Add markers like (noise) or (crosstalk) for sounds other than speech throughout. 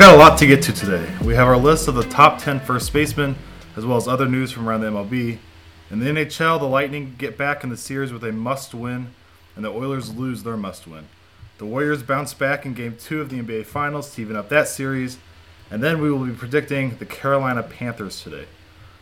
got a lot to get to today. We have our list of the top 10 first basemen, as well as other news from around the MLB. In the NHL, the Lightning get back in the series with a must win, and the Oilers lose their must win. The Warriors bounce back in Game 2 of the NBA Finals to even up that series, and then we will be predicting the Carolina Panthers today.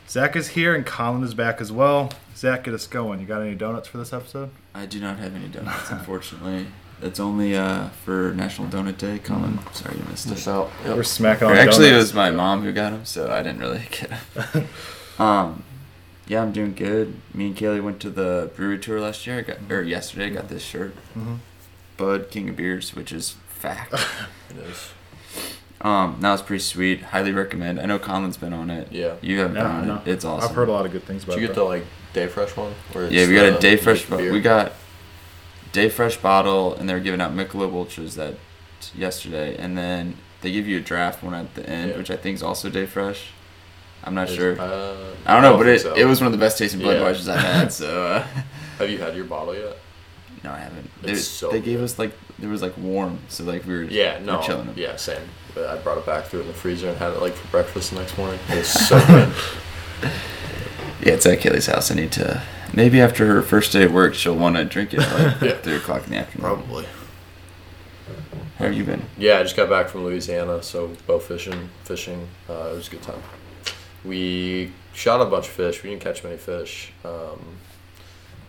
Zach is here, and Colin is back as well. Zach, get us going. You got any donuts for this episode? I do not have any donuts, (laughs) unfortunately. It's only uh, for National Donut Day. Colin, sorry you missed Miss it. out. We're smacking Or on actually, it was my mom who got them, so I didn't really (laughs) get them. (laughs) um, yeah, I'm doing good. Me and Kaylee went to the brewery tour last year. I got or yesterday. I got this shirt, Mhm. Bud King of Beers, which is fact. (laughs) It is. um, that was pretty sweet. Highly recommend. I know Colin's been on it. Yeah. You haven't No, been on no. it. It's awesome. I've heard a lot of good things about Did you it. You get though. the like day fresh one? Where Yeah, we got uh, a day fresh. like Bo- beer? we got day fresh bottle, and they were giving out Michelob Ultras that yesterday, and then they give you a draft one at the end, Yeah. which I think is also day fresh. I'm not Is- sure. Uh, I don't know, but it, so. it was one of the best tasting Yeah. Budweisers I had. So uh, (laughs) Have you had your bottle yet? no, I haven't. It's They, so they gave us like there was like warm, so like we were Yeah. No. we're chilling them. Yeah. Same. But I brought it back, through in the freezer, and had it like for breakfast the next morning. It was so (laughs) good. Yeah, it's at Kaylee's house. I need to maybe after her first day at work, she'll want to drink it at like (laughs) Yeah. three o'clock in the afternoon. Probably. How have you been? Yeah, I just got back from Louisiana, so bow fishing, fishing. Uh, it was a good time. We shot a bunch of fish. We didn't catch many fish. Um,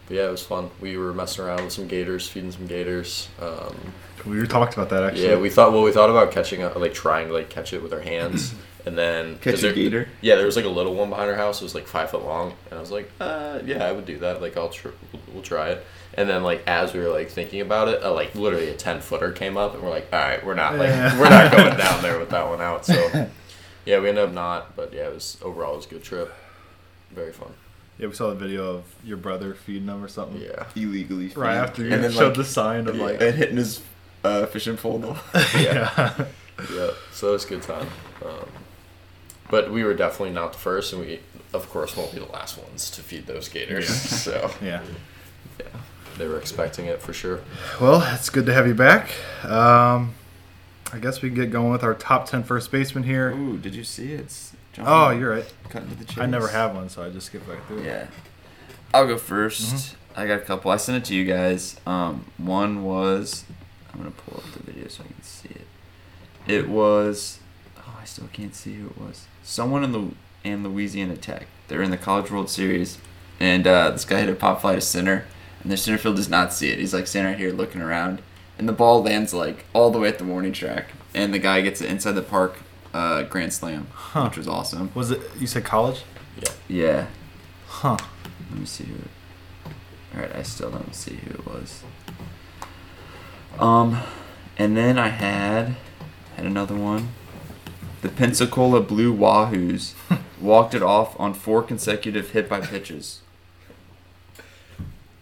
but yeah, it was fun. We were messing around with some gators, feeding some gators. Um, We talked about that actually. yeah, we thought. Well, we thought about catching, a, like trying to like catch it with our hands, and then Catch a there- gator? Yeah, there was like a little one behind our house. It was like five foot long, and I was like, uh, yeah, I would do that. Like, I'll tr- we'll try it. And then like as we were like thinking about it, uh, like literally a ten footer came up, and we're like, all right, we're not like Yeah. we're not going (laughs) down there with that one out. So yeah, we ended up not, but yeah, it was overall it was a good trip. Very fun. Yeah, we saw the video of your brother feeding them or something. Yeah. Illegally. Right after you and then showed like, the sign of like, and hitting his uh, fishing pole. (laughs) yeah. (laughs) Yeah. So it was a good time. Um, but we were definitely not the first, and we of course won't be the last ones to feed those gators. (laughs) so (laughs) yeah. yeah, they were expecting it for sure. Well, it's good to have you back. Um, I guess we can get going with our top 10 first baseman here. Ooh, did you see it? It's John Oh, you're right. cutting to the chase. I never have one, so I just skip right through. it. Yeah. I'll go 1st Mm-hmm. I got a couple. I sent it to you guys. Um, one was I'm gonna pull up the video so I can see it. It was oh I still can't see who it was. Someone in the in Louisiana Tech. They're in the College World Series, and uh, this guy hit a pop fly to center, and the center field does not see it. He's like standing right here looking around, and the ball lands like all the way at the warning track, and the guy gets it inside the park uh, grand slam, Huh. which was awesome. Was it, you said college? Yeah. Yeah. Huh. Let me see who. All right, I still don't see who it was. Um, and then I had had another one. The Pensacola Blue Wahoos (laughs) walked it off on four consecutive hit by pitches.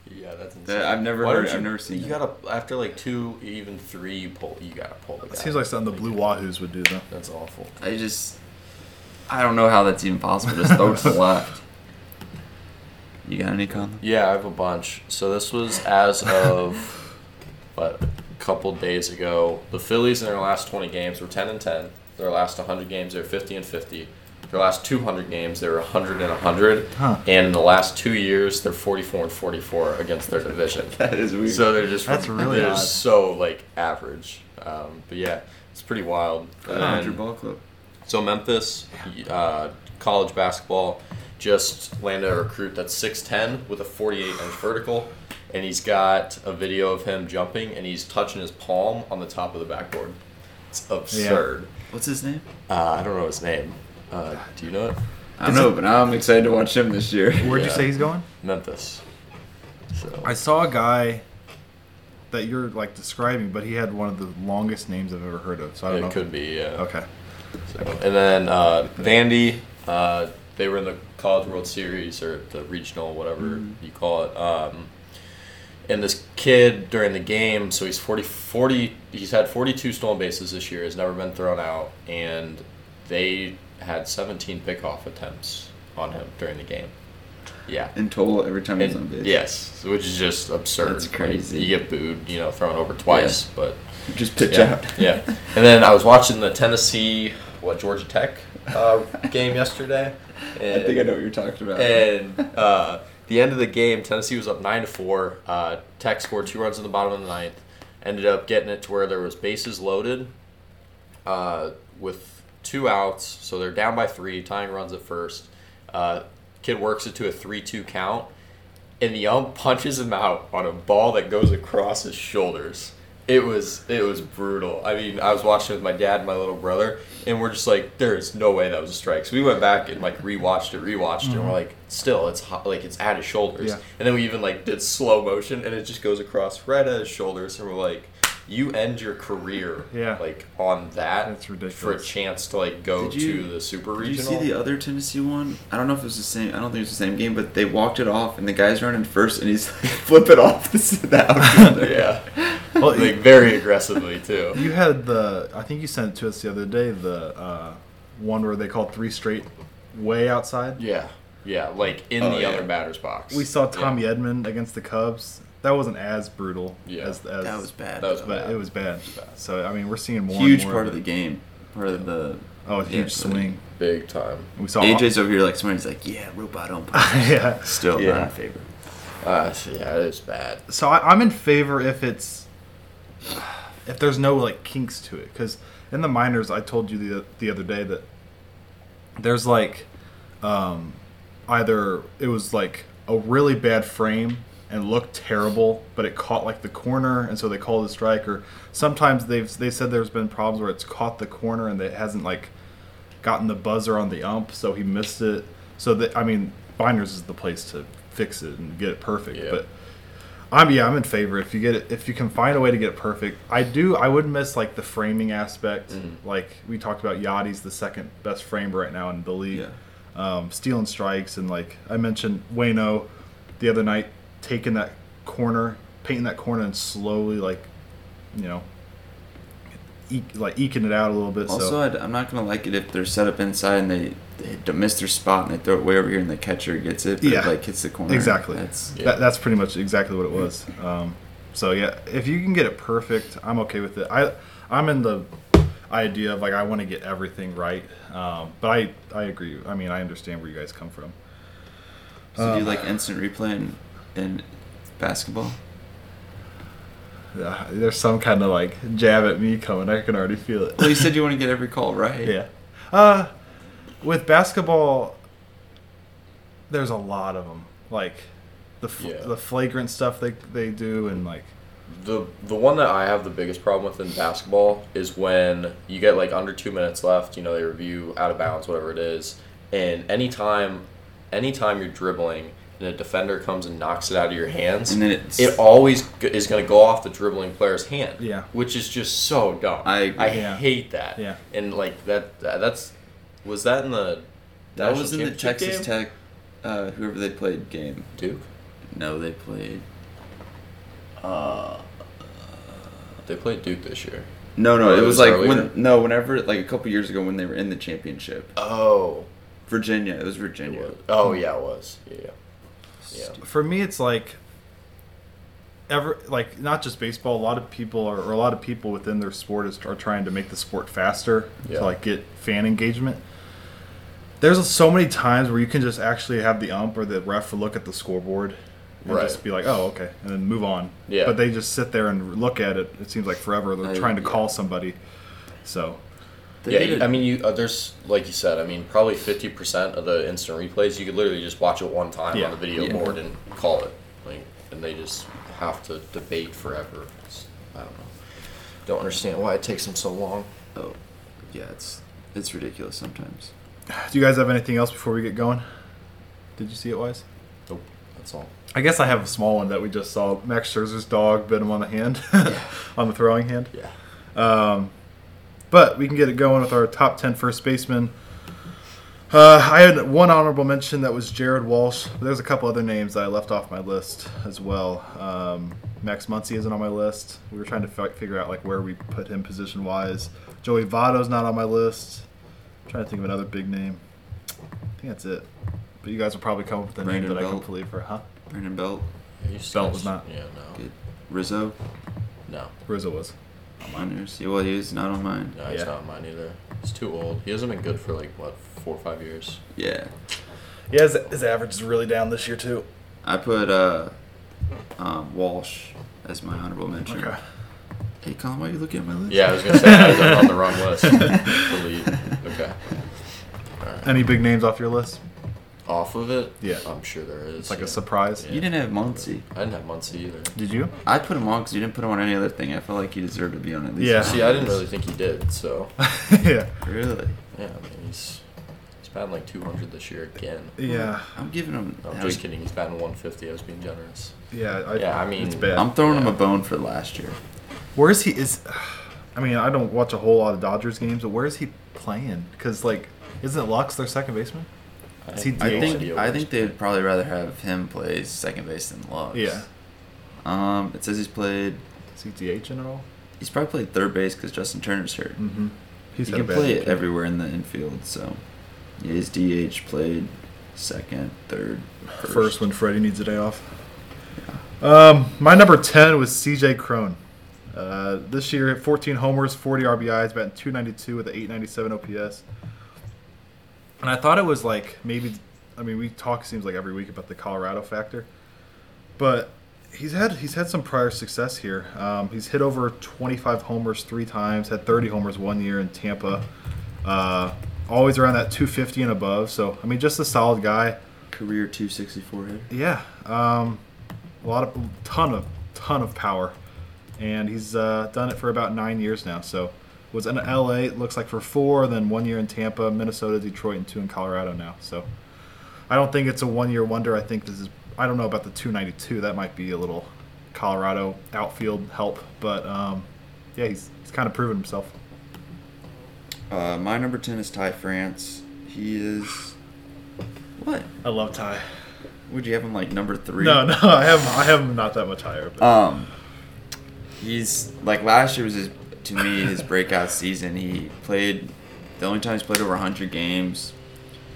Yeah, that's insane. That- I've never Why heard- don't I've you- never seen You that. gotta after like two, even three, you pull. You gotta pull the It guy. seems like something the Blue Wahoos would do, though. That's awful. I just, I don't know how that's even possible. Just throw it to the (laughs) left. You got any comment? Yeah, I have a bunch. So this was as of what a couple days ago. The Phillies in their last 20 games were 10 and 10. Their last 100 games they're 50 and 50. Their last 200 games they were 100 and 100. Huh. And in the last two years they're 44 and 44 against their division. (laughs) That is weird. So they're just That's really they're odd. so like average. Um, but yeah, it's pretty wild. And Andrew then- Ball Club. so Memphis, uh, college basketball, just landed a recruit that's 6'10 with a 48 inch vertical, and he's got a video of him jumping, and he's touching his palm on the top of the backboard. It's absurd. What's his name? Uh, I don't know his name. Uh, do you know it? I don't know, but now I'm excited to watch him this year. Where'd you Yeah. say he's going? Memphis. So I saw a guy that you're like describing, but he had one of the longest names I've ever heard of. So I don't it know. could be. Yeah. Okay. So, and then uh, Vandy, uh, they were in the College World Series or the regional, whatever you call it. Um, and this kid during the game, so he's 40, 40, he's had 42 stolen bases this year, has never been thrown out, and they had 17 pickoff attempts on him during the game. Yeah. in total every time he's on And, base. yes, which is just absurd. That's Like, crazy. you get booed, you know, thrown over twice, but Just pitch yeah, out. yeah. And then I was watching the Tennessee, what Georgia Tech uh, (laughs) game yesterday. I think I know what you're talking about. And uh, the end of the game, Tennessee was up nine to four. Uh, Tech scored two runs in the bottom of the ninth. Ended up getting it to where there was bases loaded, uh, with two outs. So they're down by three, tying runs at first. Uh, kid works it to a three-two count, and the ump (laughs) punches him out on a ball that goes across his shoulders. It was it was brutal. I mean, I was watching with my dad and my little brother, and we're just like, there is no way that was a strike. So we went back and like rewatched it, rewatched it, and we're mm-hmm. like, still, it's hot, like it's at his shoulders. Yeah. And then we even like did slow motion, and it just goes across right at his shoulders, and we're like, you end your career, Yeah. like on that, That's for a chance to like go Did you- to the super Did you see the other Tennessee one? I don't know if it was the same. I don't think it was the same game, but they walked it off, and the guy's running first, and he's (laughs) like flip it off (laughs) the, the outfielder. (laughs) yeah, Well, like very aggressively too. You had the, I think you sent it to us the other day, the uh, one where they called three straight way outside. Yeah, yeah, like in Oh, the yeah. other batter's box. We saw Yeah. Tommy Edman against the Cubs. That wasn't as brutal Yeah. as, as That was bad. That was but bad. it was bad. bad. So I mean, we're seeing more. huge and more part of it. the game. Part of the Oh, a Yeah, huge swing. big time. We saw AJ's over here like somebody's like, yeah, robot umpire. (laughs) yeah. Still Yeah. not in favor. Uh, yeah, it is bad. So I, I'm in favor if it's if there's no like kinks to it because in the minors I told you the the other day that there's like um, either it was like a really bad frame and looked terrible but it caught like the corner and so they called it a strike or sometimes they've they said there's been problems where it's caught the corner and it hasn't like gotten the buzzer on the ump so he missed it so that I mean Minors is the place to fix it and get it perfect Yeah. but I'm yeah, I'm in favor if you get it if you can find a way to get it perfect. I do I would miss like the framing aspect. Mhm. Like we talked about Yadi's the second best framer right now in the league. Yeah. Um, stealing strikes and like I mentioned Waino the other night taking that corner, painting that corner and slowly like you know eke, like eking it out a little bit. Also, so I'd, I'm not gonna like it if they're set up inside and they, they miss their spot and they throw it way over here and the catcher gets it, but Yeah. it, like hits the corner. Exactly. That's Yeah. that, that's pretty much exactly what it was. Um, so yeah, if you can get it perfect, I'm okay with it. I I'm in the idea of like I want to get everything right, um, but I I agree. I mean I understand where you guys come from. so. do you Um, like instant replay in, in basketball? Yeah, there's some kind of like jab at me coming. I can already feel it. Well, you said you (laughs) want to get every call right. yeah. Uh, with basketball, there's a lot of them. Like the fl- Yeah. the flagrant stuff they they do and like The the one that I have the biggest problem with in basketball is when you get like under two minutes left. You know, they review out of bounds, whatever it is, and anytime, anytime you're dribbling and a defender comes and knocks it out of your hands, And then it's it always g- is going to go off the dribbling player's hand. Yeah. which is just so dumb. I. I Yeah. hate that. Yeah. and like that, that that's was that in the that was in the Texas game? Tech, uh, whoever they played game. Duke. No, they played. Uh, They played Duke this year. no, no, it it was was like earlier? when no, whenever like a couple years ago when they were in the championship. Oh. Virginia, it was It Virginia. was. Oh yeah, it was. Yeah. Yeah. for me it's like ever like not just baseball a lot of people are, or a lot of people within their sport is, are trying to make the sport faster Yeah. to like get fan engagement there's so many times where you can just actually have the ump or the ref look at the scoreboard and Right. just be like oh okay and then move on Yeah. but they just sit there and look at it it seems like forever they're I- trying to yeah. call somebody so They yeah, did I mean, you uh, there's like you said. I mean, probably fifty percent of the instant replays you could literally just watch it one time Yeah. on the video Yeah. board and call it. Like, and they just have to debate forever. It's, I don't know. Don't understand why it takes them so long. Oh, yeah, it's it's ridiculous sometimes. (sighs) do you guys have anything else before we get going did you see it wise Nope. That's all. I guess I have a small one that we just saw. Max Scherzer's dog bit him on the hand, (laughs) on the throwing hand. Yeah. Um, but we can get it going with our top 10 first baseman. Uh, I had one honorable mention that was Jared Walsh. There's a couple other names that I left off my list as well. Um, Max Muncy isn't on my list. We were trying to fi- figure out like where we put him position wise. Joey Votto's not on my list. I'm trying to think of another big name. I think that's it. but you guys will probably come up with a name Brandon that I Belt. completely for. Huh? Brandon Belt, You just- Belt was not. Yeah, no. good. Rizzo, No. Rizzo was. On mine. or- Yeah, well, he's not on mine. No, he's Yeah. not on mine either. He's too old. He hasn't been good for like what four or five years. Yeah, Yeah, his, his average is really down this year too. I put uh, um, Walsh as my honorable mention. Okay. Hey, Colin, why are you looking at my list? Yeah, I was gonna say I was on the wrong list. (laughs) Delete. Okay. Alright. Any big names off your list? Off of it? Yeah. I'm sure there is. It's like yeah. a surprise. Yeah. You didn't have Muncy. I didn't have Muncy either. Did you? I put him on because you didn't put him on any other thing. I felt like he deserved to be on at least. Yeah. See, I didn't really think he did. So (laughs) yeah. Really? yeah, I mean he's he's batting like 200 this year again. Yeah. I'm giving him. No, I'm like- just kidding. He's batting 150. I was being generous. Yeah. I, Yeah, I mean- it's bad. I'm throwing him a bone for last year. Where is he? Is I mean, I don't watch a whole lot of Dodgers games, but where is he playing? Because like, isn't Lux their second baseman? Is he I think I think they'd probably rather have him play second base than Lux. Yeah. Um, it says he's played. Is he DH in it all? He's probably played third base because Justin Turner's hurt. Mm-hmm. He's he can play it everywhere in the infield. So, yeah, his DH played second, third, first. First when Freddie needs a day off. Um, my number ten was C.J. Cron. Uh, this year, 14 homers, 40 RBIs, batting 292 with an 897 OPS. And I thought it was like maybe, I mean, we talk seems like every week about the Colorado factor, but he's had he's had some prior success here. Um, he's hit over 25 homers three times, had 30 homers one year in Tampa. Uh, always around that 250 and above. So I mean, just a solid guy. career 264 hitter. Yeah, um, a lot of ton of ton of power, and he's uh, done it for about nine years now. So was in L.A. It looks like for four, then one year in Tampa, Minnesota, Detroit, and two in Colorado now. So I don't think it's a one-year wonder. I think this is. I don't know about the 292. That might be a little Colorado outfield help, but um, yeah, he's he's kind of proven himself. Uh, my number 10 is Ty France. He is. What? I love Ty. Would you have him like number three? No, no, I have I have him not that much higher. But Um, he's like last year was his to me his breakout season. He played the only time he's played over 100 games,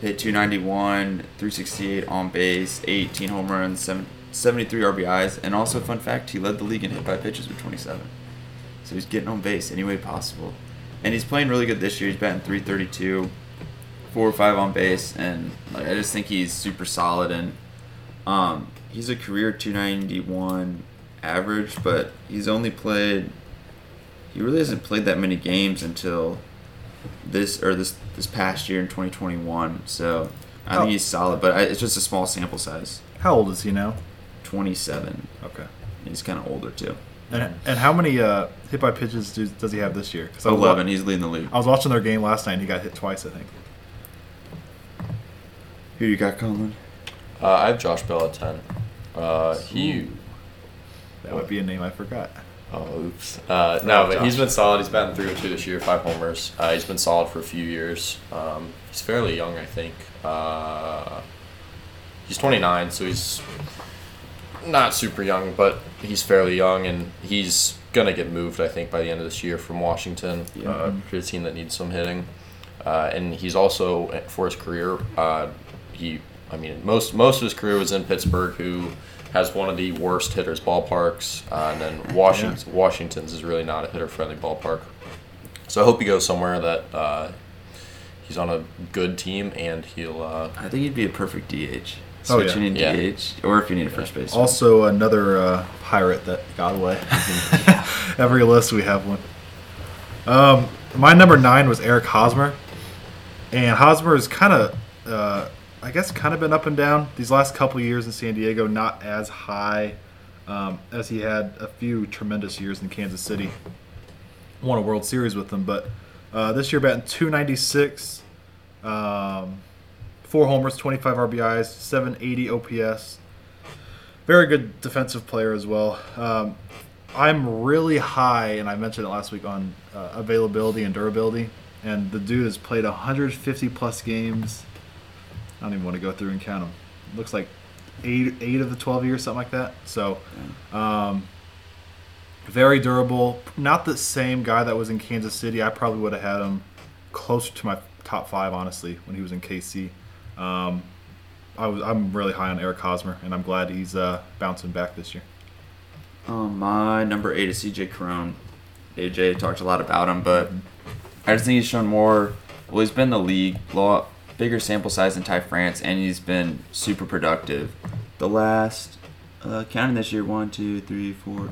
hit 291, 368 on base, 18 home runs, seven, 73 RBIs, and also fun fact, he led the league in hit by pitches with 27. So he's getting on base any way possible, and he's playing really good this year. He's batting 332, four or five on base, and like I just think he's super solid and. Um, he's a career 291 average, but he's only played. He really hasn't played that many games until this or this this past year in 2021. So I Oh. think he's solid, but I, it's just a small sample size. how old is he now? 27. Okay. He's kind of older too. And, and how many uh, hit by pitches do, does he have this year? 'Cause I was wa- 11. He's leading the league. I was watching their game last night. and He got hit twice, I think. Who you got, Colin? Uh, I have Josh Bell at 10. Uh, he. That would be a name I forgot. Oh, oops. Uh, no, but he's been solid. He's batting 302 this year, five homers. Uh, he's been solid for a few years. Um, he's fairly young, I think. Uh, he's 29, so he's not super young, but he's fairly young, and he's gonna get moved, I think, by the end of this year from Washington Yeah. uh, to a team that needs some hitting. Uh, and he's also for his career. Uh, he, I mean, most most of his career was in Pittsburgh, who has one of the worst hitters ballparks, uh, and then Washington Washington's is really not a hitter friendly ballpark. So I hope he goes somewhere that uh, he's on a good team, and he'll. Uh, I think he'd be a perfect DH. Oh, Switch yeah. you need Yeah. DH, or if you need a first base. Also, another uh, pirate that got away. (laughs) Every list we have one. Um, my number nine was Eric Hosmer, and Hosmer is kind of, uh, I guess, kind of been up and down these last couple years in San Diego. Not as high um, as he had a few tremendous years in Kansas City. Won a World Series with them, but uh, this year batting 296, um, four homers, 25 RBIs, 780 OPS very good defensive player as well. Um, I'm really high, and I mentioned it last week on uh, availability and durability. And the dude has played 150 plus games. I don't even want to go through and count them. looks like eight, eight of the 12 years, something like that. So, um, very durable. Not the same guy that was in Kansas City. I probably would have had him closer to my top five, honestly, when he was in KC. Um, I was I'm really high on Eric Hosmer, and I'm glad he's uh, bouncing back this year. Um, my number eight is CJ Cron. AJ talked a lot about him, but I just think he's shown more. Well, he's been in the league, lot bigger sample size than Ty France, and he's been super productive. The last, uh, counting this year, one, two, three, four,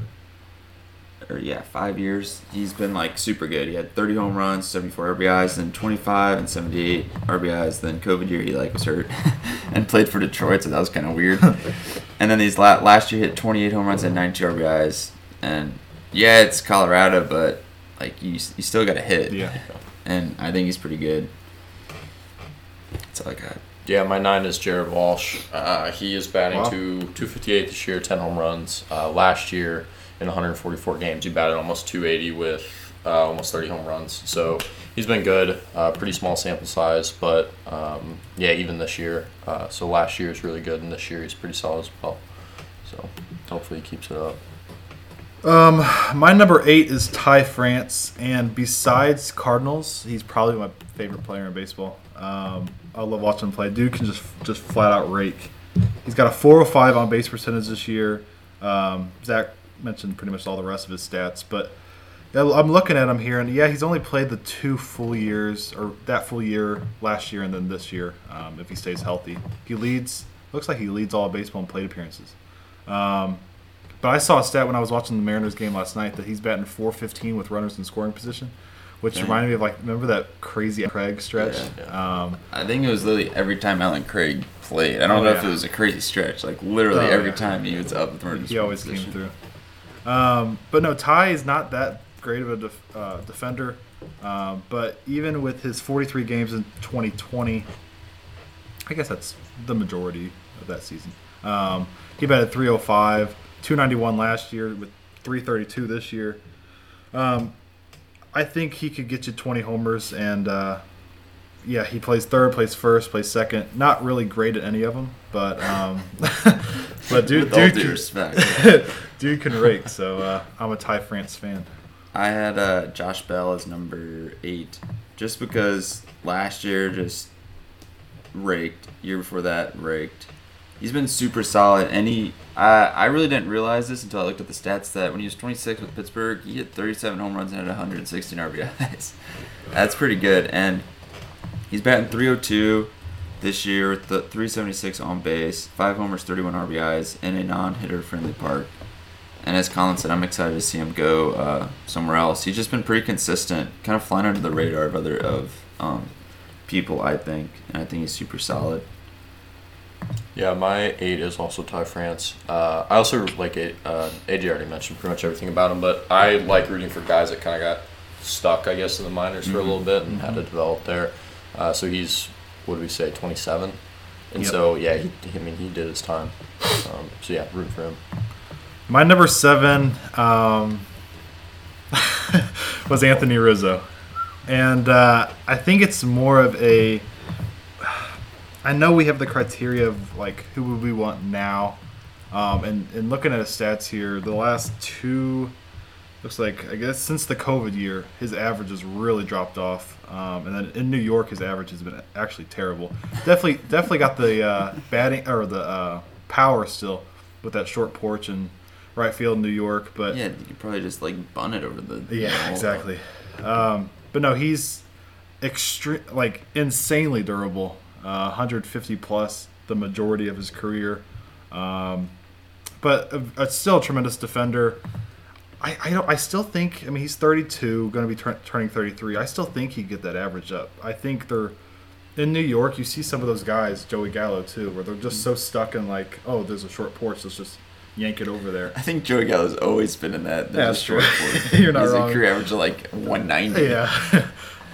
or yeah, five years, he's been like super good. He had 30 home runs, 74 RBIs, then 25 and 78 RBIs. Then COVID year, he like was hurt (laughs) and played for Detroit, so that was kind of weird. (laughs) and then these la- last year, hit 28 home runs and 92 RBIs. And yeah, it's Colorado, but like you, you still got to hit. Yeah. And I think he's pretty good. That's all I got. Yeah, my nine is Jared Walsh. Uh, he is batting Wow. to 258 this year, 10 home runs. Uh, last year, in 144 games, he batted almost 280 with uh, almost 30 home runs. So he's been good. Uh, pretty small sample size, but um, yeah, even this year. Uh, so last year is really good, and this year he's pretty solid as well. So hopefully he keeps it up. Um, my number eight is Ty France, and besides Cardinals, he's probably my favorite player in baseball. Um, I love watching him play. Dude can just just flat out rake. He's got a 405 on base percentage this year. Um, Zach mentioned pretty much all the rest of his stats, but I'm looking at him here, and yeah, he's only played the two full years, or that full year last year, and then this year, um, if he stays healthy. He leads. Looks like he leads all baseball in plate appearances. Um, but I saw a stat when I was watching the Mariners game last night that he's batting 415 with runners in scoring position, which Dang. reminded me of like remember that crazy Craig stretch. Yeah, Um, I think it was literally every time Allen Craig played. I don't Oh, know if it was a crazy stretch. Like literally Oh, every yeah. time he was up with runners in he always came through. Um, but no, Ty is not that great of a def- uh, defender. Um, but even with his 43 games in 2020, I guess that's the majority of that season. Um, he batted 305, 291 last year with 332 this year. Um, I think he could get you 20 homers, and uh, yeah, he plays third, plays first, plays second. Not really great at any of them, but um, (laughs) but dude, dude, can- respect. (laughs) dude can rake. So uh, I'm a Ty France fan. I had uh, Josh Bell as number eight, just because last year just raked. Year before that raked. He's been super solid, and he. I I really didn't realize this until I looked at the stats that when he was 26 with Pittsburgh, he hit 37 home runs and had 116 RBIs. (laughs) That's pretty good, and he's batting 302 this year with the 376 on base, five homers, 31 RBIs, in a non-hitter friendly park. And as Colin said, I'm excited to see him go uh, somewhere else. He's just been pretty consistent, kind of flying under the radar of other of um, people, I think, and I think he's super solid. Yeah, my eight is also Ty France. Uh, I also like it. Uh, AJ already mentioned pretty much everything about him, but I like rooting for guys that kind of got stuck, I guess, in the minors for a little bit and had to develop there. Uh, so he's, what do we say, 27? And Yep. so, yeah, he, I mean, he did his time. Um, so, yeah, rooting for him. My number seven um, (laughs) was Anthony Rizzo, and uh, I think it's more of a. I know we have the criteria of like who would we want now, um, and and looking at his stats here, the last two looks like I guess since the COVID year, his average has really dropped off, um, and then in New York, his average has been actually terrible. Definitely, definitely got the uh, batting or the uh, power still with that short porch and right field in New York, but Yeah, you could probably just like bun it over the. yeah, wall. exactly. Um, but no, he's extreme, like insanely durable. Uh, 150 plus the majority of his career, um, but a, a still a tremendous defender. I, I don't. I still think. I mean, he's 32, going to be tur- turning 33. I still think he'd get that average up. I think they're in New York. You see some of those guys, Joey Gallo too, where they're just so stuck in like, oh, there's a short porch. Let's just yank it over there. I think Joey Gallo's always been in that. Yeah, that's short for. (laughs) You're not He's wrong. a career average of like 190. Yeah.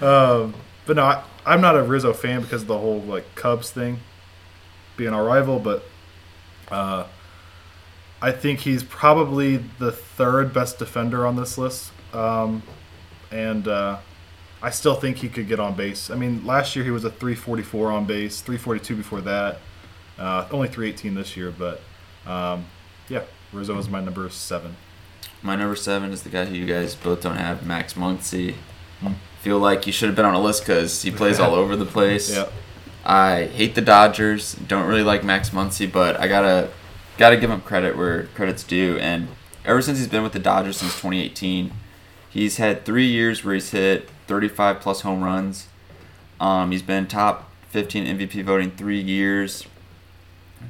(laughs) um, but no, I, I'm not a Rizzo fan because of the whole like Cubs thing being our rival, but uh, I think he's probably the third best defender on this list. Um, and uh, I still think he could get on base. I mean, last year he was a 344 on base, 342 before that, uh, only 318 this year. But um, yeah, Rizzo is my number seven. My number seven is the guy who you guys both don't have, Max Muncy. Hmm. Feel like he should have been on a list because he plays all (laughs) over the place. Yeah. I hate the Dodgers. Don't really like Max Muncy, but I gotta gotta give him credit where credit's due. And ever since he's been with the Dodgers since 2018, he's had three years where he's hit 35 plus home runs. Um, he's been top 15 MVP voting three years.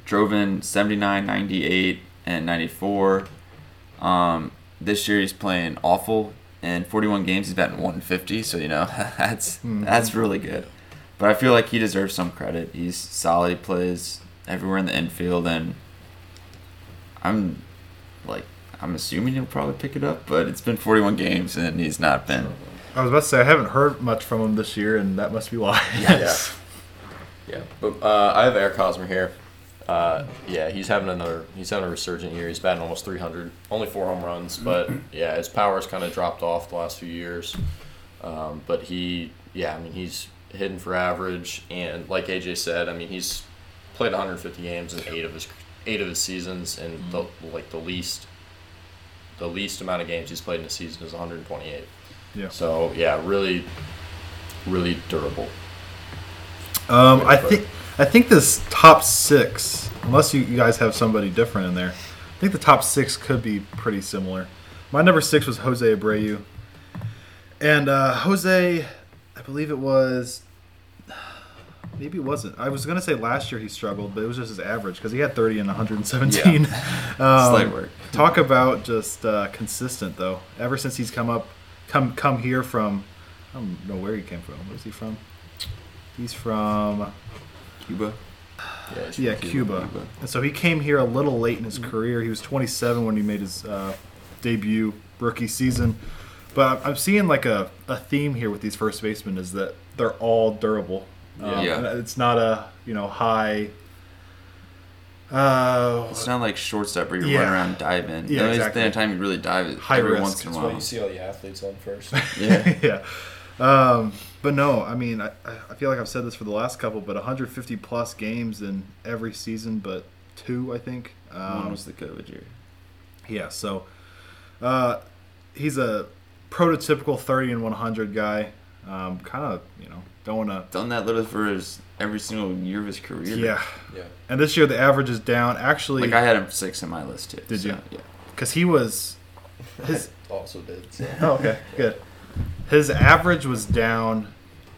Drove in 79, 98, and 94. Um, this year he's playing awful. In 41 games, he's batting 150. So you know (laughs) that's Mhm. that's really good. But I feel like he deserves some credit. He's solid. He plays everywhere in the infield, and I'm like I'm assuming he'll probably pick it up. But it's been 41 games, and he's not been. I was about to say I haven't heard much from him this year, and that must be why. Yeah. Yeah, but uh, I have Eric Hosmer here. Uh, yeah, he's having another. He's having a resurgent year. He's batting almost 300, only four home runs, but yeah, his power's kind of dropped off the last few years. Um, but he, yeah, I mean, he's hitting for average, and like AJ said, I mean, he's played 150 games in eight of his eight of his seasons, and the like the least, the least amount of games he's played in a season is 128. Yeah. So yeah, really, really durable. Um, I think I think this top six, unless you, you guys have somebody different in there, I think the top six could be pretty similar. My number six was Jose Abreu, and uh, Jose, I believe it was. (sighs) Maybe it wasn't. I was gonna say last year he struggled, but it was just his average because he had 30 and 117. (laughs) um, Slight work. Talk about just uh, consistent though. Ever since he's come up, come come here from, I don't know where he came from. Where's he from? He's from Cuba. Yeah, he's yeah, Cuba. Cuba. And so he came here a little late in his Mm-hmm. career. He was 27 when he made his uh, debut rookie season. But I'm seeing like a, a theme here with these first basemen is that they're all durable. Um, Yeah. It's not a you know high. Uh, It's not like shortstop where you Yeah. run around dive in. Yeah, the only exactly. the time you really dive is High every risk. once in a That's why you see all the athletes on first. Yeah. (laughs) yeah. Um, but no, I mean, I, I feel like I've said this for the last couple, but 150 plus games in every season, but two, I think. Um, One was the COVID year. Yeah, so uh, he's a prototypical 30 and 100 guy. Um, kind of, you know, don't want to. Done that literally for his every single year of his career. Yeah. yeah. And this year the average is down. Actually, Like I had him six in my list too. Did so, you? Yeah. because he was. (laughs) His, Also did. So. oh, okay, good. His average was down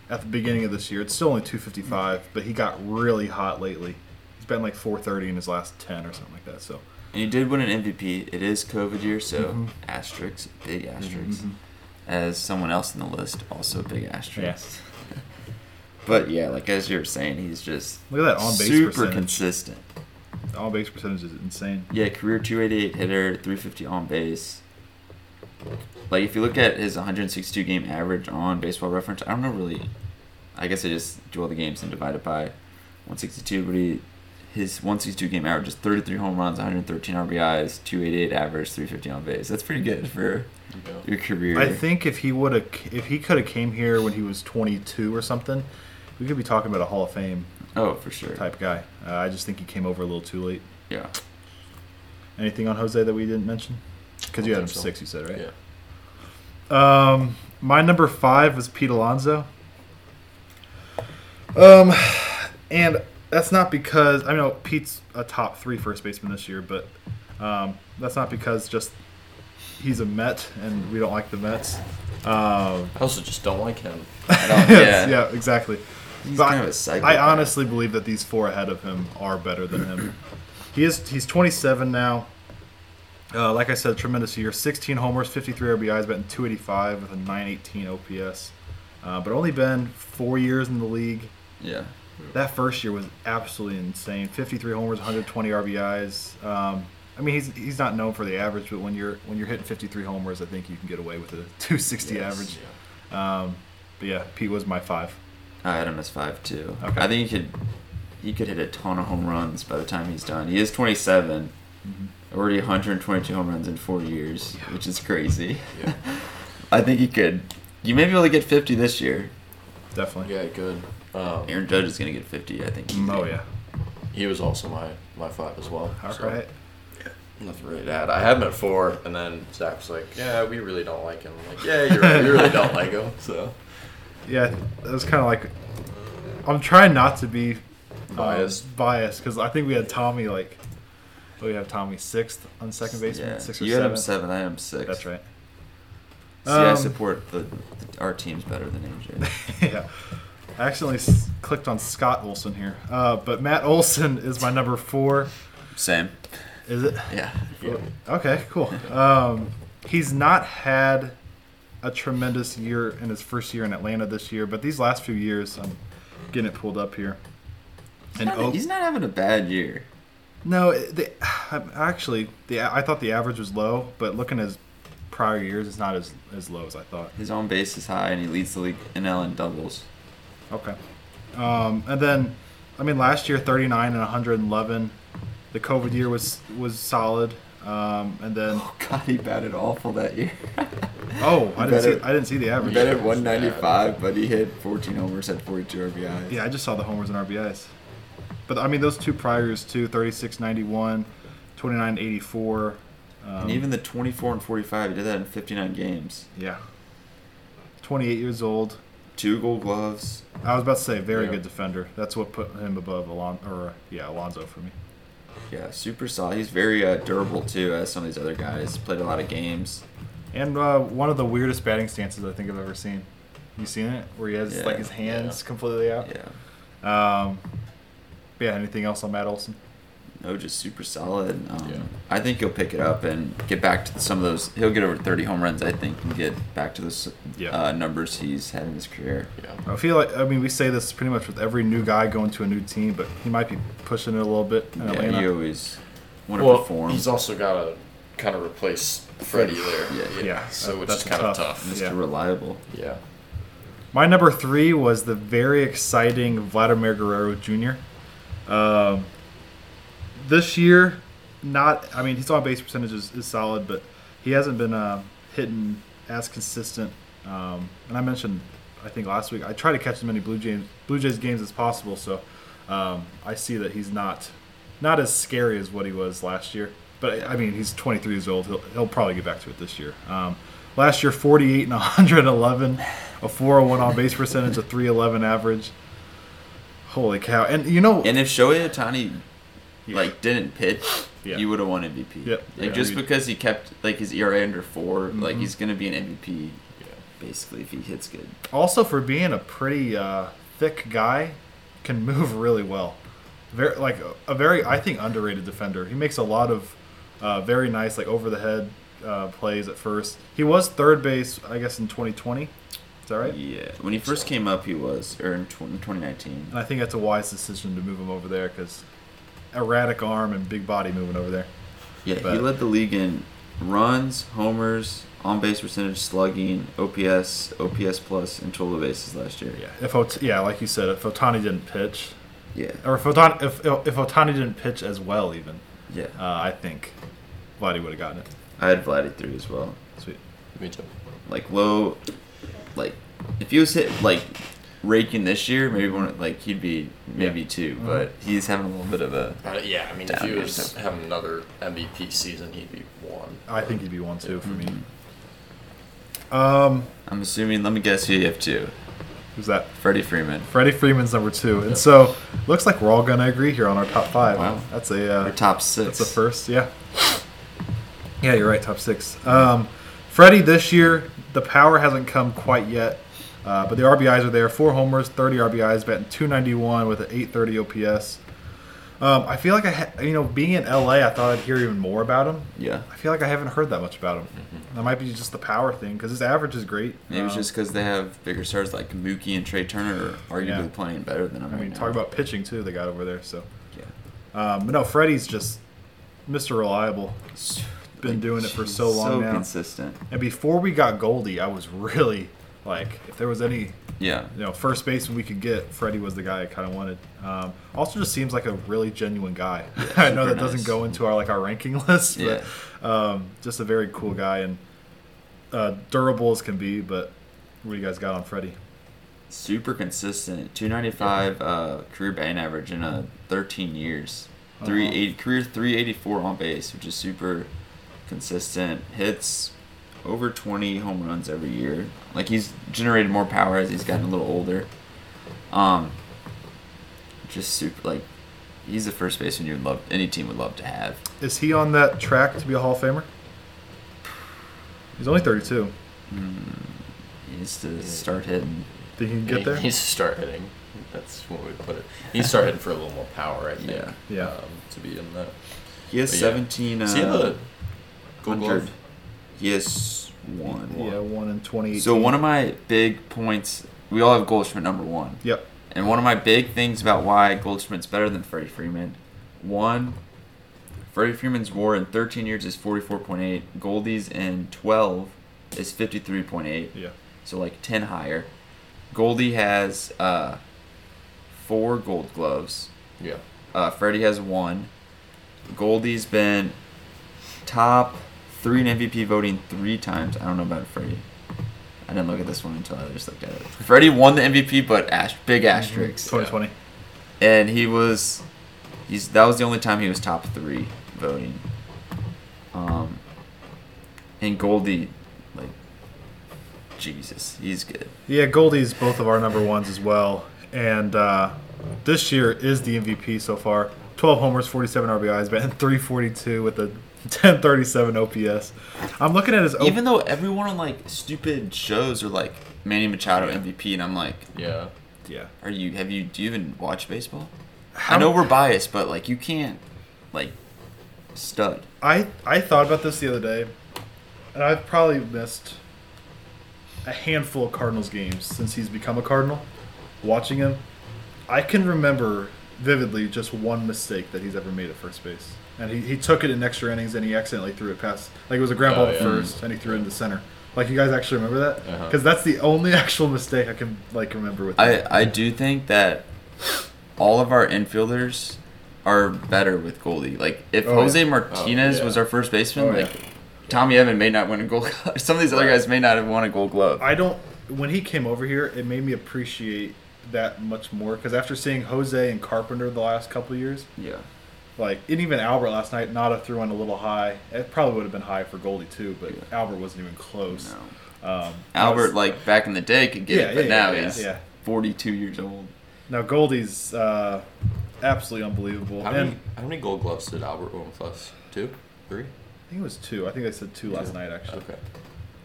at the beginning of this year. It's still only 255, but he got really hot lately. He's been like 430 in his last 10 or something like that. So And he did win an MVP. It is COVID year, so Mhm. asterisks, big asterisks. Mhm. As someone else in the list, also big asterisks. Yeah. (laughs) but yeah, like as you were saying, he's just look at that on base super percentage. consistent. The on base percentage is insane. Yeah, career 288 hitter, 350 on base. Like if you look at his 162 game average on Baseball Reference, I don't know really. I guess I just do all the games and divide it by 162, but he his 162 game average is 33 home runs, 113 RBIs, 288 average, 350 on base. That's pretty good for your career. I think if he would have, if he could have came here when he was 22 or something, we could be talking about a Hall of Fame Oh, for sure. type guy. Uh, I just think he came over a little too late. Yeah. Anything on Jose that we didn't mention? Because you had him so. six, you said, right? Yeah. Um, my number five was Pete Alonso. Um, and that's not because I know Pete's a top three first baseman this year, but um, that's not because just he's a Met and we don't like the Mets. Um, I also just don't like him. (laughs) I yeah. (laughs) yeah, exactly. He's But kind of a I psychopath. honestly believe that these four ahead of him are better than him. he is he's 27 now. Uh, like I said, tremendous year. 16 homers, 53 RBIs, batting 285 with a 918 OPS. Uh, but only been four years in the league. Yeah. That first year was absolutely insane. 53 homers, 120 RBIs. Um, I mean, he's he's not known for the average, but when you're when you're hitting 53 homers, I think you can get away with a (laughs) 260 Yes. average. Um, but yeah, Pete was my five. I had him as five too. Okay. I think he could he could hit a ton of home runs by the time he's done. He is 27, Mm-hmm. Already 122 home runs in four years, which is crazy. Yeah. (laughs) I think he could. You may be able to get 50 this year. Definitely. Yeah, good. Um, Aaron Judge is gonna get 50. I think. Oh yeah. he was also my, my five as well. All so right. Nothing really to add. I had him at four, and then Zach's like, "Yeah, we really don't like him." I'm like, "Yeah, you're right. We really don't like him." (laughs) So Yeah, that was kind of like I'm trying not to be um, Biased. biased because I think we had Tommy like. Oh, we have Tommy sixth on second baseman, Yeah. sixth or You had him seven. I had him six. That's right. See, I Um, support the, the our team's better than AJ. (laughs) yeah. I accidentally s- clicked on Scott Olson here, uh, but Matt Olson is my number four. Same. Is it? Yeah. Yeah. Okay, cool. Um, he's not had a tremendous year in his first year in Atlanta this year, but these last few years, I'm getting it pulled up here. He's And not, Oak- he's not having a bad year. No, the, (sighs) actually, the I thought the average was low, but looking at his prior years, it's not as as low as I thought. His on base is high, and he leads the league in L and doubles. Okay. Um, and then, I mean, last year 39 and 111. The COVID year was was solid. Um, and then, Oh God, he batted awful that year. (laughs) oh, I didn't see better- I didn't see the average. He batted 195, but he hit 14 homers, had 42 RBIs. Yeah, I just saw the homers and RBIs. But I mean, those two prior years too 36 91, 29 84. Um, And even the 24 and 45, he did that in 59 games. yeah. 28 years old. Two Gold Gloves. I was about to say, very Yeah. good defender. That's what put him above Alon or yeah, Alonso for me. Yeah, super solid. He's very uh, durable too, as some of these other guys. Played a lot of games. And uh, one of the weirdest batting stances I think I've ever seen. You seen it? Where he has Yeah. like his hands completely out. Yeah. Um, yeah. Anything else on Matt Olson? No, just super solid. Um, Yeah. I think he'll pick it up and get back to some of those. He'll get over 30 home runs, I think, and get back to those Yeah. uh, numbers he's had in his career. Yeah. I feel like I mean we say this pretty much with every new guy going to a new team, but he might be pushing it a little bit in Yeah, Atlanta. he always want to Well, perform. he's also got to kind of replace Freddie there. Yeah. Yeah, So that- which that's is kind of tough. tough. Mr. yeah. Reliable. Yeah. My number three was the very exciting Vladimir Guerrero Jr. Um, this year, not. I mean, his on base percentage is, is solid, but he hasn't been uh, hitting as consistent. Um, and I mentioned, I think last week, I try to catch as many Blue Jays Blue Jays games as possible. So um, I see that he's not not as scary as what he was last year. But I mean, he's 23 years old. He'll, he'll probably get back to it this year. Um, last year, 48 and 111, a 401 on base percentage, a 311 average. Holy cow! And you know, And if Shohei Ohtani Yeah. like didn't pitch, Yeah. he would have won MVP. Yep. Like Yeah. just because he kept like his ERA under 4 like Mhm. he's gonna be an MVP. Basically, if he hits good. also for being a pretty uh, thick guy, can (laughs) move really well. Very like a very I think underrated defender. He makes a lot of uh, very nice like over the head uh, plays at first. He was third base, I guess, in 2020. Is that right? Yeah. When he first came up, he was or in 20, 2019. And I think that's a wise decision to move him over there because erratic arm and big body moving over there. Yeah, he led the league in runs, homers, on base percentage, slugging, OPS, OPS plus, and total bases last year. Yeah. If Ot- yeah, like you said, if Ohtani didn't pitch, Yeah. or if Ohtani if if Ohtani didn't pitch as well, even Yeah. uh, I think Vladdy would have gotten it. I had Vladdy three as well. Sweet. Me too. Like low, like if he was hit like raking this year, maybe one like he'd be maybe Yeah. two, Mhm. but he's having a little bit of a Uh, yeah, I mean, if he was having another MVP season, he'd be one. I think he'd be one too for me. Mhm. Um, I'm assuming. Let me guess who you have two. who's that? Freddie Freeman. Freddie Freeman's number two, and so looks like we're all gonna agree here on our top five. Wow. That's a uh, Or top six. That's the first, yeah. Yeah, you're right. Top six. Um, Freddie this year, the power hasn't come quite yet, uh, but the RBIs are there. Four homers, 30 RBIs, batting 291 with an 830 OPS. Um, I feel like I, ha- you know, being in LA, I thought I'd hear even more about him. Yeah. I feel like I haven't heard that much about him. That might be just the power thing because his average is great. Maybe it's Um, just because they have bigger stars like Mookie and Trea Turner are arguably Yeah. playing better than him I right mean, talk about pitching too. They got over there. So, yeah. um, but no, Freddie's just Mr. Reliable. (laughs) Been doing it for so long so now. consistent. And before we got Goldie, I was really like, if there was any, Yeah. you know, first baseman we could get, Freddie was the guy I kind of wanted. Um, also, just seems like a really genuine guy. (laughs) I know that doesn't go into our like our ranking (laughs) list, but Yeah. um, just a very cool guy and uh, durable as can be. But what do you guys got on Freddie? Super consistent. 295 uh, career batting average in uh, 13 years. Uh-huh. career 384 on base, which is super consistent. Hits over 20 home runs every year. Like he's generated more power as he's gotten a little older. Um, just super like he's the first baseman you would love any team would love to have. Is he on that track to be a Hall of Famer? He's only 32. He needs to start hitting. Think he can get there? He needs to start hitting. That's what we put it. He needs to start hitting for a little more power, I think. Yeah. Yeah. Um, to be in that. He has But yeah. seventeen. Does he have uh, a Gold hundred. Glove? He one. Yeah, one in twenty. So one of my big points, we all have Goldschmidt number one. Yep. And one of my big things about why Goldschmidt's better than Freddie Freeman, one, Freddie Freeman's WAR in 13 years is 44.8. Goldie's in 12 is 53.8. Yeah. So like 10 higher. Goldie has uh, four Gold Gloves. Yeah. Uh, Freddie has one. Goldie's been top three in MVP voting three times. I don't know about Freddie. I didn't look at this one until I just looked at it. Freddie won the MVP, but ash- big asterisks. 2020. And he was, he's that was the only time he was top three voting. Um, and Goldie, like, Jesus, he's good. Yeah, Goldie's both of our number ones as well. And uh, this year is the MVP so far. 12 homers, 47 RBIs, batting 342 with a 1037 OPS. I'm looking at his O- Even though everyone on like stupid shows are like Manny Machado MVP, and I'm like, Yeah. yeah. Are you have you do you even watch baseball? How- I know we're biased, but like you can't like stud. I I thought about this the other day, and I've probably missed a handful of Cardinals games since he's become a Cardinal. Watching him, I can remember vividly just one mistake that he's ever made at first base, and he, he took it in extra innings and he accidentally threw it past like it was a ground ball Oh, to yeah. first, and he threw it into center. Like you guys actually remember that? Uh-huh. Because that's the only (laughs) actual mistake I can like remember with. I him. I do think that all of our infielders are better with Goldie. Like if Oh, Jose yeah. Martinez Oh, yeah. was our first baseman, Oh, yeah. like Tommy Edman may not win a gold. glove. (laughs) Some of these other guys may not have won a gold glove. I don't. When he came over here, it made me appreciate that much more because after seeing Jose and Carpenter the last couple of years, yeah. Like and even Albert last night, Nado threw in a little high. It probably would have been high for Goldie too, but Yeah. Albert wasn't even close. No. Um, Albert, that's- like back in the day, could get Yeah, it, but yeah, now yeah, he's yeah. 42 years old. now Goldie's uh, absolutely unbelievable. How and many how many Gold Gloves did Albert win with us? Two, three. I think it was two. I think I said two last night actually. Okay.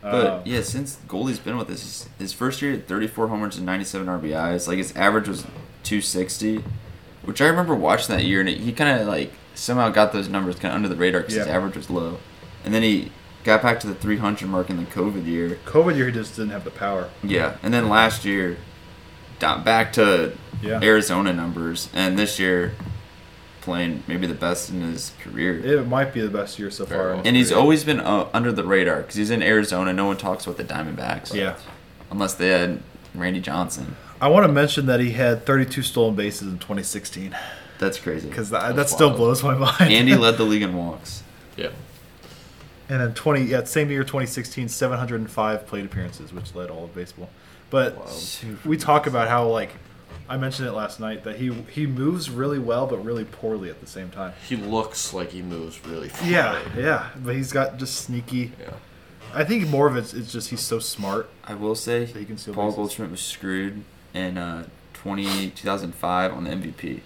But Um, yeah, since Goldie's been with us, his- his first year, he had 34 homers and 97 RBIs. Like his average was 260, which I remember watching that year, and he kind of like somehow got those numbers kind of under the radar because his average was low. And then he got back to the 300 mark in the COVID year. COVID year he just didn't have the power. Yeah, and then last year, down back to Yeah. Arizona numbers, and this year playing maybe the best in his career. It might be the best year so Very far. well. and he's always been uh, under the radar because he's in Arizona. No one talks about the Diamondbacks. Yeah. unless they had Randy Johnson. I want to mention that he had 32 stolen bases in 2016 That's crazy. because that, that still wild. blows my mind. Andy led the (laughs) league in walks. Yeah. And in 20, yeah, same year, 2016, 705 plate appearances, which led all of baseball. But Wow. we talk about how, like, I mentioned it last night that he he moves really well, but really poorly at the same time. He looks like he moves really fast. Yeah, yeah, but he's got just sneaky. Yeah. I think more of it's, it's just he's so smart. I will say, So he can Paul bases. Goldschmidt was screwed in uh, 20, 2005 on the MVP.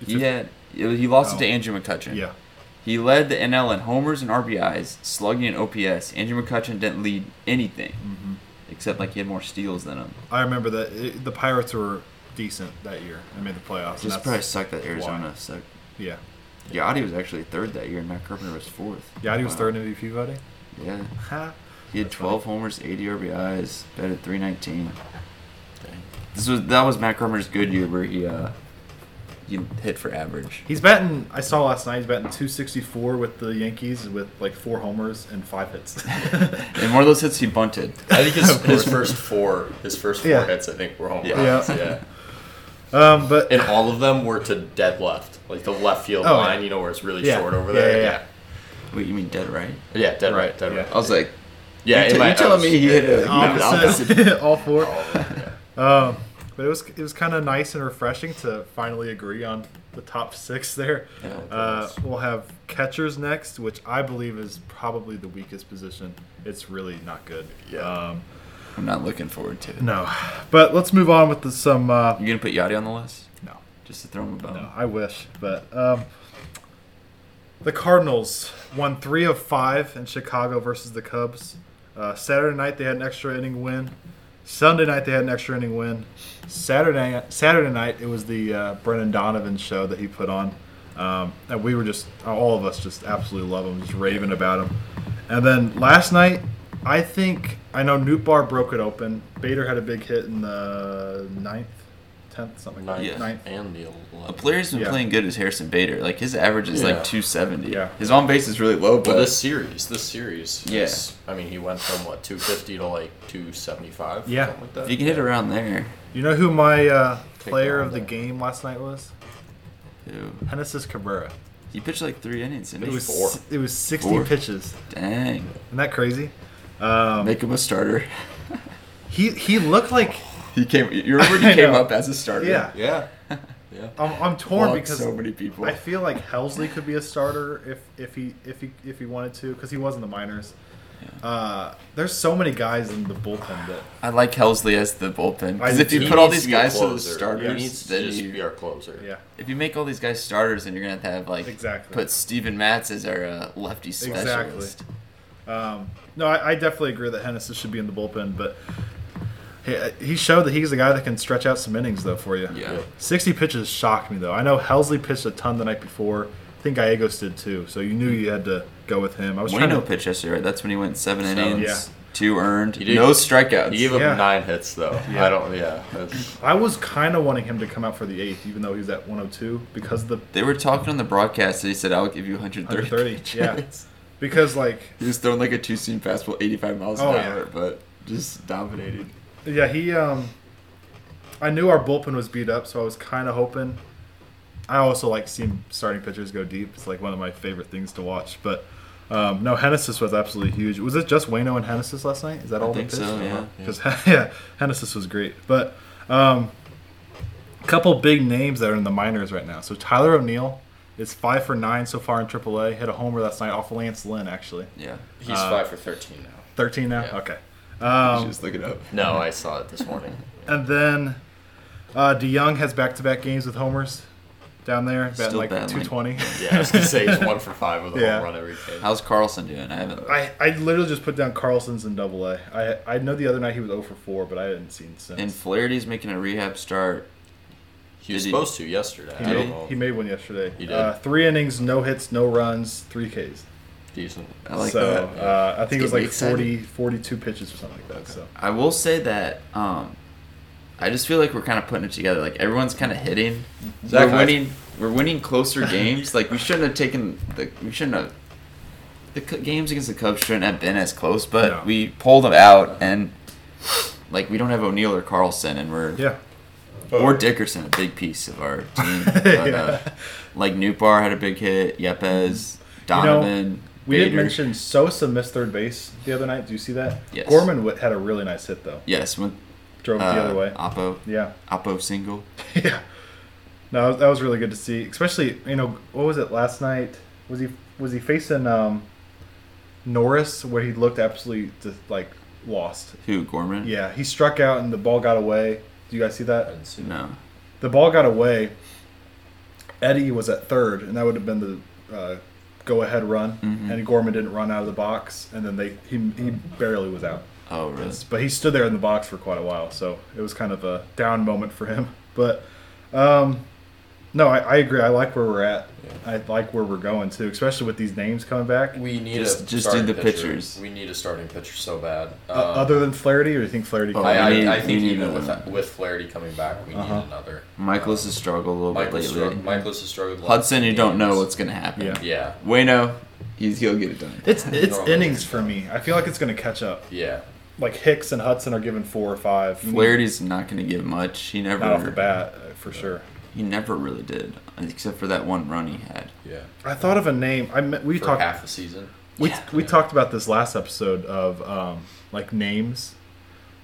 It's He a- had he lost it to Oh. Andrew McCutchen. Yeah, He led the NL in homers and RBIs, slugging and OPS. Andrew McCutchen didn't lead anything hmm except like he had more steals than him. I remember that it, the Pirates were decent that year and made the playoffs. Just probably sucked that Arizona sucked. Yeah, Yadi was actually third that year, and Matt Carpenter was fourth. yeah, he was third in MVP voting. Yeah, he had That's 12 homers, 80 RBIs, batted 319. Dang. This was that was Matt Carpenter's good year where he uh he hit for average. He's batting. I saw last night. He's batting 264 with the Yankees with like four homers and five hits. (laughs) And one of those hits he bunted. I think his, (laughs) his first four his first four Yeah. hits I think were home Yeah. runs. Yeah. Yeah. um, but And all of them were to dead left. Like the left field Oh, line, yeah. you know, where it's really Yeah. short over Yeah, there. yeah, Yeah. yeah. Wait, you mean dead right? Yeah, dead right, dead Yeah. right. I was like, Yeah, you in t- you telling me he hit a- yeah, opposite, (laughs) all four. all of them, yeah. Um, but it was it was kind of nice and refreshing to finally agree on the top six there. Yeah. Uh, we'll have catchers next, which I believe is probably the weakest position. It's really not good. Yeah. Um, I'm not looking forward to it. no, but let's move on with the, some. Uh, You gonna put Yadi on the list? no. just to throw him a bone. No, I wish, but um, the Cardinals won three of five in Chicago versus the Cubs. Uh, Saturday night they had an extra inning win. Sunday night they had an extra inning win. Saturday Saturday night it was the uh, Brendan Donovan show that he put on, um, and we were just all of us just absolutely love him, just raving about him. And then last night, I think I know Nootbaar broke it open. Bader had a big hit in the ninth, tenth, something like Ninth that. Ninth. and the A player who's been Yeah. playing good is Harrison Bader. Like his average is Yeah. like 270. Yeah. His on base is really low, but Well, this series, this series, Yeah. is- I mean, he went from what 250 to like 275. Yeah. something like that. if you can hit around there, You know who my uh, player of the there. game last night was? ew. Genesis Cabrera. he pitched like three innings. Didn't It he? was Four. it was 60 pitches. Dang. Isn't that crazy? Um, Make him a starter. (laughs) he he looked like He came. You (laughs) remember he came up as a starter? yeah. Yeah, (laughs) yeah. I'm, I'm torn Walked because so many people. I feel like Helsley could be a starter if if he if he if he wanted to because he was in the minors. Uh, there's so many guys in the bullpen that I like Helsley as the bullpen because if you put all these to guys to the closer. starters, he needs to then just you, be our closer. yeah if you make all these guys starters, then you're gonna have to have like Exactly. put Steven Matz as our uh, lefty Exactly. specialist. Um, no, I, I definitely agree that Hennis should be in the bullpen, but he, he showed that he's the guy that can stretch out some innings though for you. Yeah. 60 pitches shocked me though. I know Helsley pitched a ton the night before. I think Gallegos did too. So you knew you had to go with him. I was trying Waino to pitched yesterday, right? That's when he went seven, Seven. innings, Yeah. two earned, He did- no strikeouts. He gave up Yeah. nine hits though. Yeah. I don't. Yeah. That's, I was kind of wanting him to come out for the eighth, even though he was at 102, because the They were talking on the broadcast. And he said, "I'll give you 130." 130. Yeah, (laughs) because like he was throwing like a two-seam fastball, 85 miles an Oh, hour, yeah. but just dominated. Yeah he um, I knew our bullpen was beat up, so I was kind of hoping. I also like seeing starting pitchers go deep. It's like one of my favorite things to watch. But um, no, Hennesis was absolutely huge. Was it just Waino and Hennesis last night? Is that I all think the so, yeah. Because (laughs) yeah, Hennesis was great. But um, a couple big names that are in the minors right now. So Tyler O'Neill is five for nine so far in AAA. Hit a homer last night off Lance Lynn actually. Yeah, he's Uh, five for 13 now. 13 now. Yeah. Okay. You Um, should just look it up. No, I saw it this morning. and then uh, DeJong has back-to-back games with homers down there, batting Still like battling. 220. (laughs) Yeah, I was gonna say he's (laughs) one for five with a Yeah. home run every game. How's Carlson doing? I haven't. I, I literally just put down Carlson's in Double A. I I know the other night he was 0 for 4, but I hadn't seen since. And Flaherty's making a rehab start. He was Did he- supposed to yesterday. he, I don't made, know. he made one yesterday. He did. Uh, three innings, no hits, no runs, three Ks. Decent. I like so that. Uh, I think it was like me 40, 42 pitches or something like that. So I will say that um, I just feel like we're kind of putting it together. Like everyone's kind of hitting. Zach, we're I- winning. We're winning closer (laughs) games. Like we shouldn't have taken the. We shouldn't have. The games against the Cubs shouldn't have been as close, but No. we pulled them out, and like we don't have O'Neill or Carlson, and we're yeah, or Dickerson, a big piece of our (laughs) team. But, uh, like Nootbaar had a big hit. Yepez, Donovan. We didn't mention Sosa missed third base the other night. Do you see that? Yes. Gorman w- had a really nice hit though. Yes, went Drove uh, the other way. Oppo, Yeah. Oppo single. (laughs) yeah. No, that was- really good to see. Especially, you know, what was it last night? Was he was he facing um, Norris where he looked absolutely just, like lost? Who Gorman? Yeah, he struck out and the ball got away. Do you guys see I that? didn't see No. The ball got away. Eddie was at third, and that would have been the uh, go-ahead run. Mhm. And Gorman didn't run out of the box, and then they he, he barely was out. Oh, really? But he stood there in the box for quite a while, so it was kind of a down moment for him. But um, no, I, I agree. I like where we're at. I like where we're going too, especially with these names coming back. We need Just- a just starting do the pitcher. pitchers. We need a starting pitcher so bad. Uh, Um, other than Flaherty, or do you think Flaherty? Oh, can- I, need- I, I think even another with with Flaherty coming back, we Uh-huh. need another. Mikolas Um, has struggled a little bit Mikolas lately. struggled- Mikolas has struggled. Hudson, you don't know what's gonna happen. Yeah. Yeah, Waino, he's he'll get it done. It's it's Normally. innings for me. I feel like it's going to catch up. yeah. Like Hicks and Hudson are given four or five. You Flaherty's not gonna give much. He never not off the bat uh, for sure. He never really did, except for that one run he had. Yeah. I thought of a name. I met, we For talked half a season. we, Yeah. we talked about this last episode of um, like names.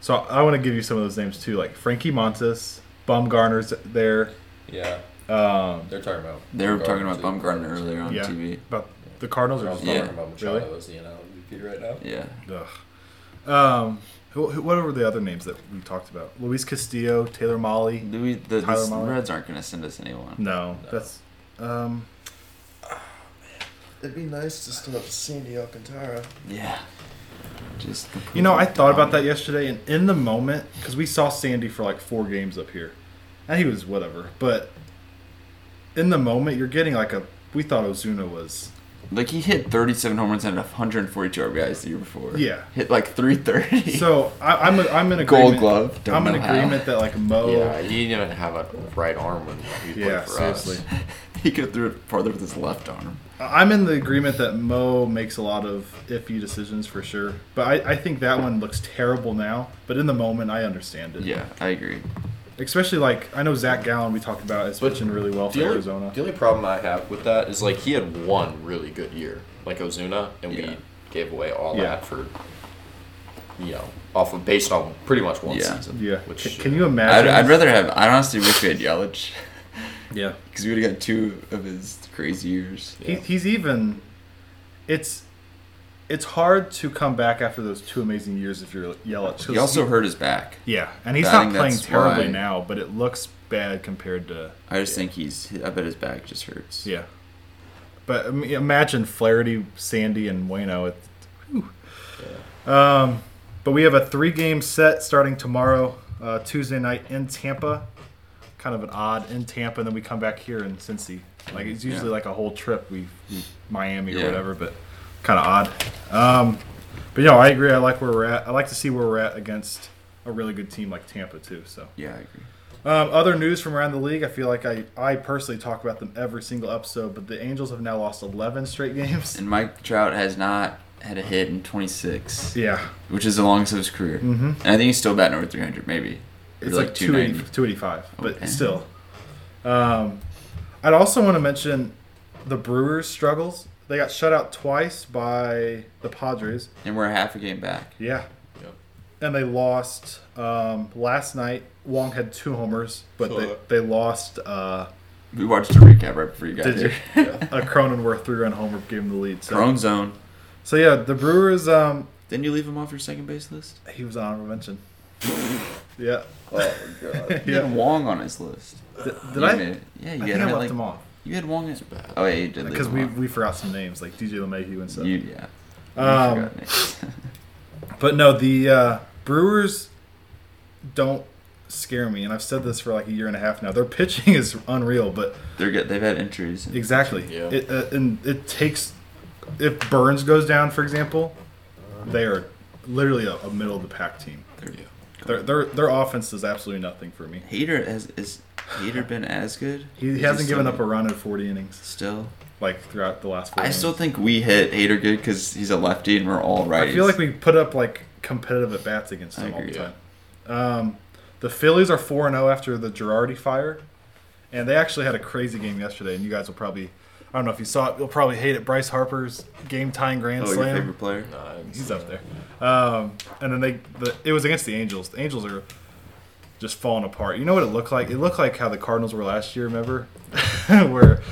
So I want to give you some of those names too, like Frankie Montas, Bumgarner's there. Yeah. Um, They're talking about. They were talking about too. Bumgarner earlier on yeah, TV. but the Cardinals They're are Yeah. talking about Really? Machado as the NL MVP right now. Yeah, Ugh. Um, Who, who, what were the other names that we talked about? Luis Castillo, Taylor Mahle. Louis, the, Tyler the Muller? Reds aren't going to send us anyone. No, that's um, It'd be nice to still have Sandy Alcantara. Yeah. Just You know, I thought about that yesterday, and in the moment, because we saw Sandy for like four games up here, and he was whatever. But in the moment, you're getting like a. We thought Ozuna was. Like he hit 37 home runs and 142 RBIs the year before. Yeah. Hit like 330. So I, I'm a, I'm in Gold agreement. glove. Don't I'm in know how. agreement that like Mo. Yeah, he didn't have a right arm when he played Yeah, for seriously. us. (laughs) he could have threw it farther with his left arm. I'm in the agreement that Mo makes a lot of iffy decisions for sure. But I, I think that one looks terrible now. But in the moment, I understand it. Yeah, I agree. Especially like I know Zach Gallen we talked about is pitching really well for The only, Arizona. the only problem I have with that is like he had one really good year, like Ozuna, and Yeah. we gave away all Yeah. that for, you know, off of based on pretty much one Yeah. season. Yeah. Which can, can you I'd, imagine? I'd rather have. I honestly wish we had Yelich (laughs) Yeah. because we would have got two of his crazy years. He, he's even. It's. It's hard to come back after those two amazing years if you're Yelich. He also hurt his back. Yeah, and he's not playing terribly why- now, but it looks bad compared to. I just think he's. I bet his back just hurts. Yeah. But I mean, imagine Flaherty, Sandy, and Waino. It, whew. Um, but we have a three-game set starting tomorrow, uh, Tuesday night in Tampa. Kind of an odd in Tampa, and then we come back here in Cincy. Like it's usually Yeah. like a whole trip. We, we Miami or whatever, but kind of odd. Um, but you know, I agree. I like where we're at. I like to see where we're at against a really good team like Tampa too. So. Yeah, I agree. Um, other news from around the league, I feel like I, I personally talk about them every single episode, but the Angels have now lost 11 straight games. And Mike Trout has not had a hit in 26, Yeah. which is the longest of his career. Mm-hmm. And I think he's still batting over 300, maybe. It's like, 280, 290. 285, but still. Um, I'd also want to mention the Brewers' struggles. They got shut out twice by the Padres. And we're half a game back. Yeah. Yep. And they lost um, last night. Wong had two homers, but they, Huh. they lost uh, We watched a recap right before you got Did here. you? (laughs) a Cronenworth three run homer gave him the lead. So, Crone zone. so yeah, the Brewers, um, Didn't you leave him off your second base list? he was on honorable mention. (laughs) yeah. Oh my god. He had Wong on his list. Did, did I? made- yeah, you I had think him I left like, him off You had Wong. At, bad. oh, yeah, you did because we, we forgot some names like DJ LeMahieu and stuff. You, yeah. Um. (laughs) But no, the uh, Brewers don't scare me, and I've said this for like a year and a half now. Their pitching is unreal, but They're good. They've had injuries. exactly, Yeah. it, uh, and it takes. If Burnes goes down, for example, they are literally a, a middle of the pack team. They're- Yeah. Their their their offense does absolutely nothing for me. Hader has is Hader been as good? He, Is hasn't given up a run in 40 innings Still, like throughout the last. Four I innings. still think we hit Hader good because he's a lefty and we're all righties. I feel like we put up like competitive at bats against I him all the agree. time. Um, the Phillies are four and zero after the Girardi fire, and they actually had a crazy game yesterday. And you guys will probably, I don't know if you saw it, you'll probably hate it. Bryce Harper's game tying grand Oh, your slam. favorite player? Nah, He's up that. there. Um, and then they, the, it was against the Angels. The Angels are just falling apart. You know what it looked like? It looked like how the Cardinals were last year. Remember, (laughs) where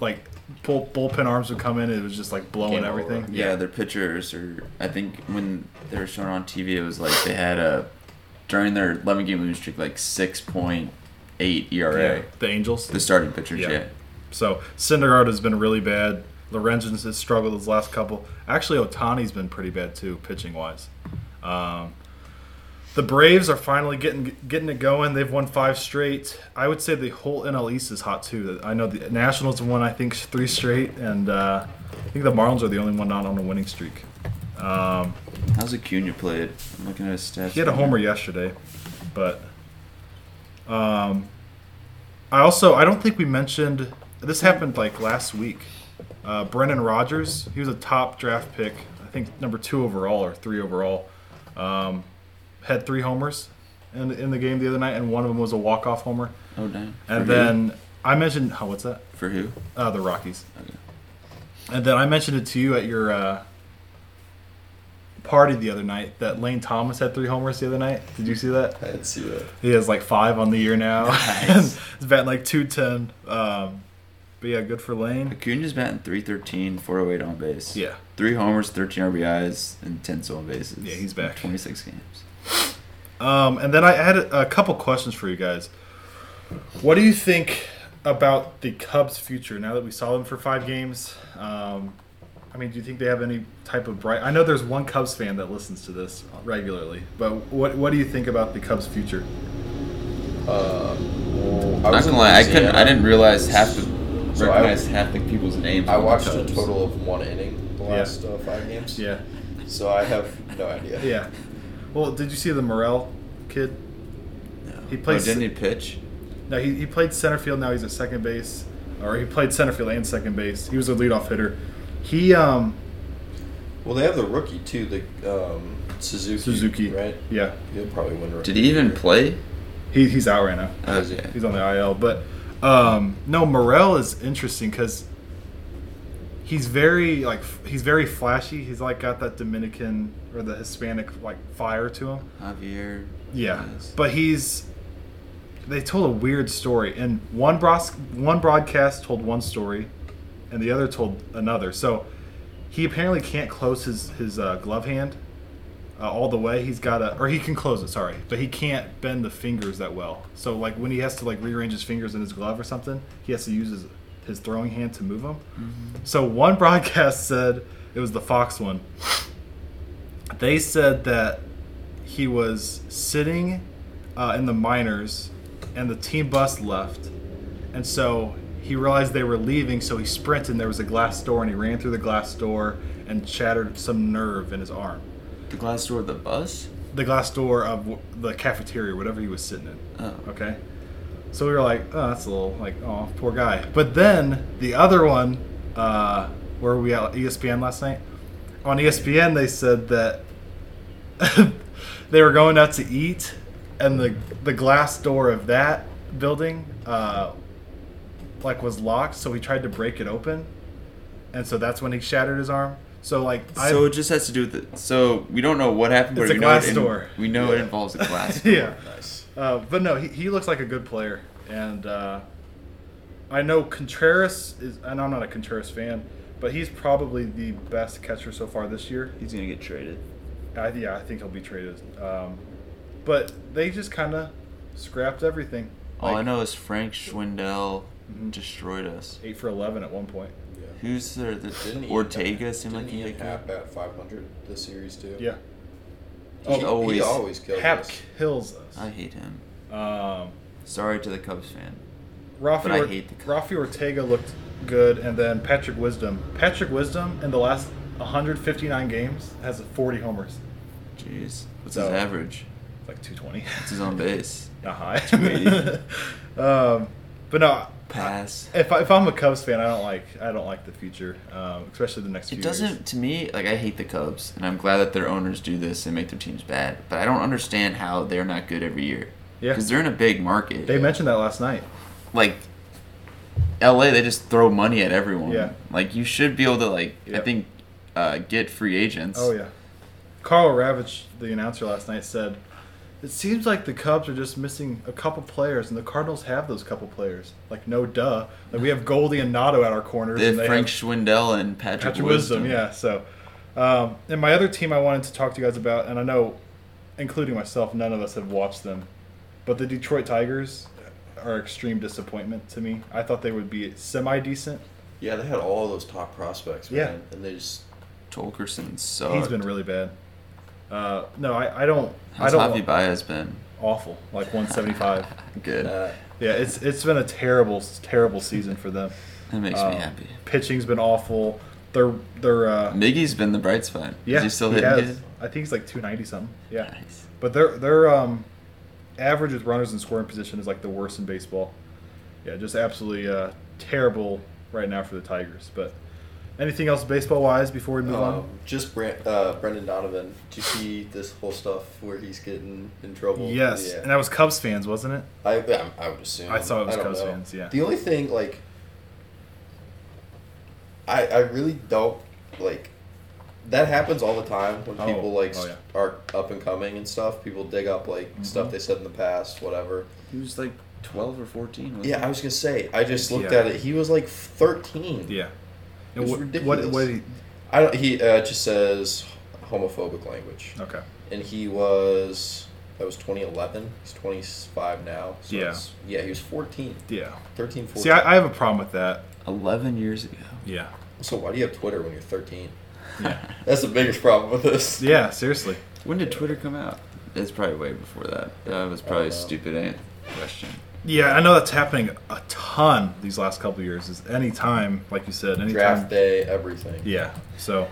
like bull, bullpen arms would come in, and it was just like blowing Game everything. Yeah, their pitchers are. I think when they were shown on TV, it was like they had a during their 11 game losing streak like 6.8 ERA. Yeah, the Angels. The starting pitchers, Yeah. yeah. So Syndergaard has been really bad. Lorenzen has struggled his last couple. Actually, Ohtani's been pretty bad too, pitching wise. Um, the Braves are finally getting getting it going. They've won five straight. I would say the whole NL East is hot too. I know the Nationals won I think three straight, and uh, I think the Marlins are the only one not on a winning streak. Um, How's Acuna played? I'm looking at his stats. he had a homer yesterday, but um, I also I don't think we mentioned this happened like last week. Uh, Brendan Rodgers, he was a top draft pick, I think number two overall or three overall. Um, had three homers in in the game the other night, and one of them was a walk off homer. Oh damn. And For who? then I mentioned, oh, what's that? for who? Uh, the Rockies. Okay. And then I mentioned it to you at your uh, party the other night that Lane Thomas had three homers the other night. Did you see that? I didn't see that. He has like five on the year now. (laughs) Nice. (laughs) He's batting like 210. Um, but yeah, good for Lane. Acuna's batting 313, 408 on base. Yeah. Three homers, 13 RBIs, and 10 stolen bases. Yeah, he's back. 26 games. Um, and then I had a, a couple questions for you guys. What do you think about the Cubs' future now that we saw them for five games? Um, I mean, do you think they have any type of bright? I know there's one Cubs fan that listens to this regularly, but what what do you think about the Cubs' future? Uh, well, I Not gonna lie, I couldn't. I didn't realize half the So I- recognize half the people's names. I on the watched a total of one inning the Yeah. last uh, five games. Yeah, So I have no idea. yeah. Well, did you see the Morel kid? No. He plays- Oh, didn't he pitch? No, he, he played center field. Now he's at second base, or he played center field and second base. He was a leadoff hitter. He um Well, they have the rookie too, the um, Suzuki. Suzuki. right? yeah He'll probably win rookie. Did he even year. play? he, he's out right now. Okay. He's on the IL, but um, no, Morel is interesting because he's very like he's very flashy. He's like got that Dominican or the Hispanic like fire to him. Javier. Yeah, Yes. but he's they told a weird story, and one bros- one broadcast told one story, and the other told another. So he apparently can't close his his uh, glove hand uh, all the way. He's got to, or he can close it. Sorry, but he can't bend the fingers that well. So like when he has to like rearrange his fingers in his glove or something, he has to use his his throwing hand to move them. So one broadcast (laughs) said it was the Fox one. They said that he was sitting uh, in the minors, and the team bus left, and so he realized they were leaving. So he sprinted, and there was a glass door, and he ran through the glass door and shattered some nerve in his arm. The glass door of the bus. The glass door of the cafeteria, whatever he was sitting in. Oh. Okay. So we were like, oh, that's a little like, oh, poor guy. But then the other one, uh, where were we at ESPN last night? On ESPN, they said that (laughs) they were going out to eat, and the the glass door of that building, uh, like was locked. So he tried to break it open, and so that's when he shattered his arm. So like, I, So it just has to do with it. So we don't know what happened, but It's a we glass know it door. we know it involves a glass. (laughs) door. yeah. Nice. Uh, but no, he, he looks like a good player, and uh, I know Contreras is. And I'm not a Contreras fan, but he's probably the best catcher so far this year. He's gonna get traded. I, yeah, I think he'll be traded. Um, but they just kind of scrapped everything. All I know is Frank Schwindel Mhm. destroyed us. eight for eleven at one point. Yeah. Who's there? The Didn't Ortega seemed like he Ian had Happ at 500 this series too. Yeah, He, He always- he always kills Happ us. kills us. I hate him. Um, Sorry to the Cubs fan. Rafi, But I Or- hate the Cubs. Rafi Ortega looked good, and then Patrick Wisdom. Patrick Wisdom in the last 159 games has 40 homers. Jeez, what's So- his average? like 220. What's his on base? Not high. 280. (laughs) um, but no, Pass. if, I, if I'm a Cubs fan, I don't like I don't like the future, um, especially the next few It years. doesn't to me like I hate the Cubs, and I'm glad that their owners do this and make their teams bad. But I don't understand how they're not good every year. Yeah, Because they're in a big market. they mentioned that last night. like LA, they just throw money at everyone. Yeah. Like you should be able to like I think uh, get free agents. Oh yeah, Karl Ravech, the announcer last night, said. It seems like the Cubs are just missing a couple players, and the Cardinals have those couple players. Like, no duh. Like, we have Goldie and Nado at our corners. They have and they Frank have- Schwindel and Patrick, Patrick Wisdom, yeah. So, um, and my other team I wanted to talk to you guys about, and I know, including myself, none of us have watched them, but the Detroit Tigers are extreme disappointment to me. I thought they would be semi decent. Yeah, they had all those top prospects, Yeah. and they just Torkelson sucked. He's been really bad. Uh, no, I, I don't. How's I don't. Javi Baez been? awful, like 175. (laughs) Good. uh, yeah, it's it's been a terrible, terrible season for them. that makes Um, me happy. Pitching's been awful. They're they're uh, Miggy's been the bright spot. yeah. Is he still he hitting good? I think he's like 290 something. Yeah. Nice. But their their um, average with runners in scoring position is like the worst in baseball. Yeah, just absolutely uh, terrible right now for the Tigers. But anything else baseball wise before we move um, on? just Brent, uh, Brendan Donovan. Did you see this whole stuff where he's getting in trouble? Yes, Yeah. and that was Cubs fans, wasn't it? I, I, I would assume. I saw it was Cubs know. fans, yeah. The only thing, like, I I really don't like. That happens all the time when Oh, people like oh, yeah. are up and coming and stuff. People dig up like Mhm. stuff they said in the past, whatever. He was like 12 or 14. wasn't Yeah, he? I was gonna say. I just looked Yeah. at it. He was like thirteen. Yeah. It was what, ridiculous. What, what did he, I don't. He uh, just says homophobic language, okay. and he was That was 2011. He's 25 now. So Yeah. Yeah, he was 14. Yeah. 13, 14. See, I, I have a problem with that. Eleven years ago. Yeah. so why do you have Twitter when you're 13? Yeah. (laughs) That's the biggest problem with this. Yeah. Seriously. When did Twitter come out? It's probably way before that. That was probably a stupid question. Yeah, I know that's happening a ton these last couple of years. Is any time, like you said, any Draft day, everything. Yeah. So,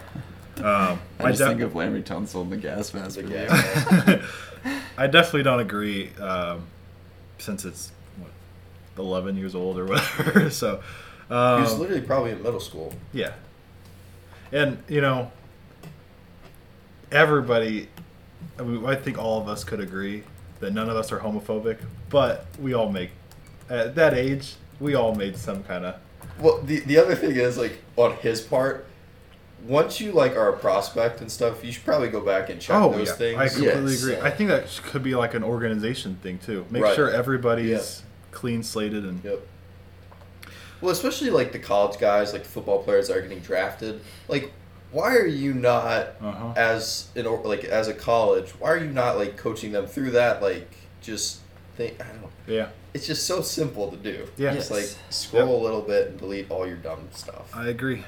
um, I I, just def- think of Larry Tunsil and the gas mask. The video. gas (laughs) I definitely don't agree. Um, since it's what, eleven years old or whatever. (laughs) so, He was um, literally probably in middle school. yeah. And you know, everybody. I, mean, I think all of us could agree that none of us are homophobic, but we all make at that age we all made some kind of Well, the the other thing is like on his part, once you like are a prospect and stuff, you should probably go back and check Oh those yeah, things. I completely Yes. agree. I think that could be like an organization thing too. Make Right. sure everybody's Yeah. clean slated and Yep. Well, especially like the college guys, like the football players that are getting drafted. Like, why are you not uh-huh. as in or like as a college? Why are you not like coaching them through that? Like, just think. I don't yeah, It's just so simple to do. Yeah. Just Yes. like scroll a little bit and delete all your dumb stuff. I agree.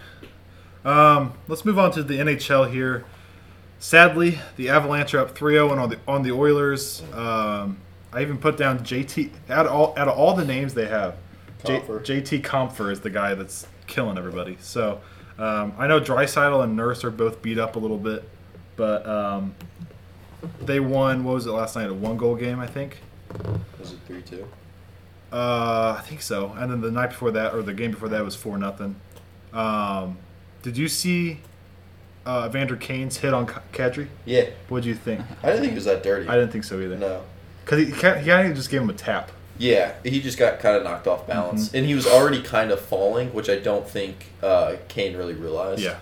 Um, let's move on to the NHL here. Sadly, the Avalanche are up 3-0 on the on the Oilers. Um, I even put down JT out of all out of all the names they have. J, JT Compher is the guy that's killing everybody. So um, I know Draisaitl and Nurse are both beat up a little bit, but um, they won. What was it last night? A one goal game, I think. Was it three two? Uh, I think so. And then the night before that, or the game before that, was four nothing. Um, did you see uh, Evander Kane's hit on Ka- Kadri? Yeah, What did you think? I didn't think it was that dirty. I didn't think so either. No. Because he, he kind of just gave him a tap. Yeah, he just got kind of knocked off balance, Mm-hmm. and he was already kind of falling, which I don't think uh, Kane really realized. Yeah,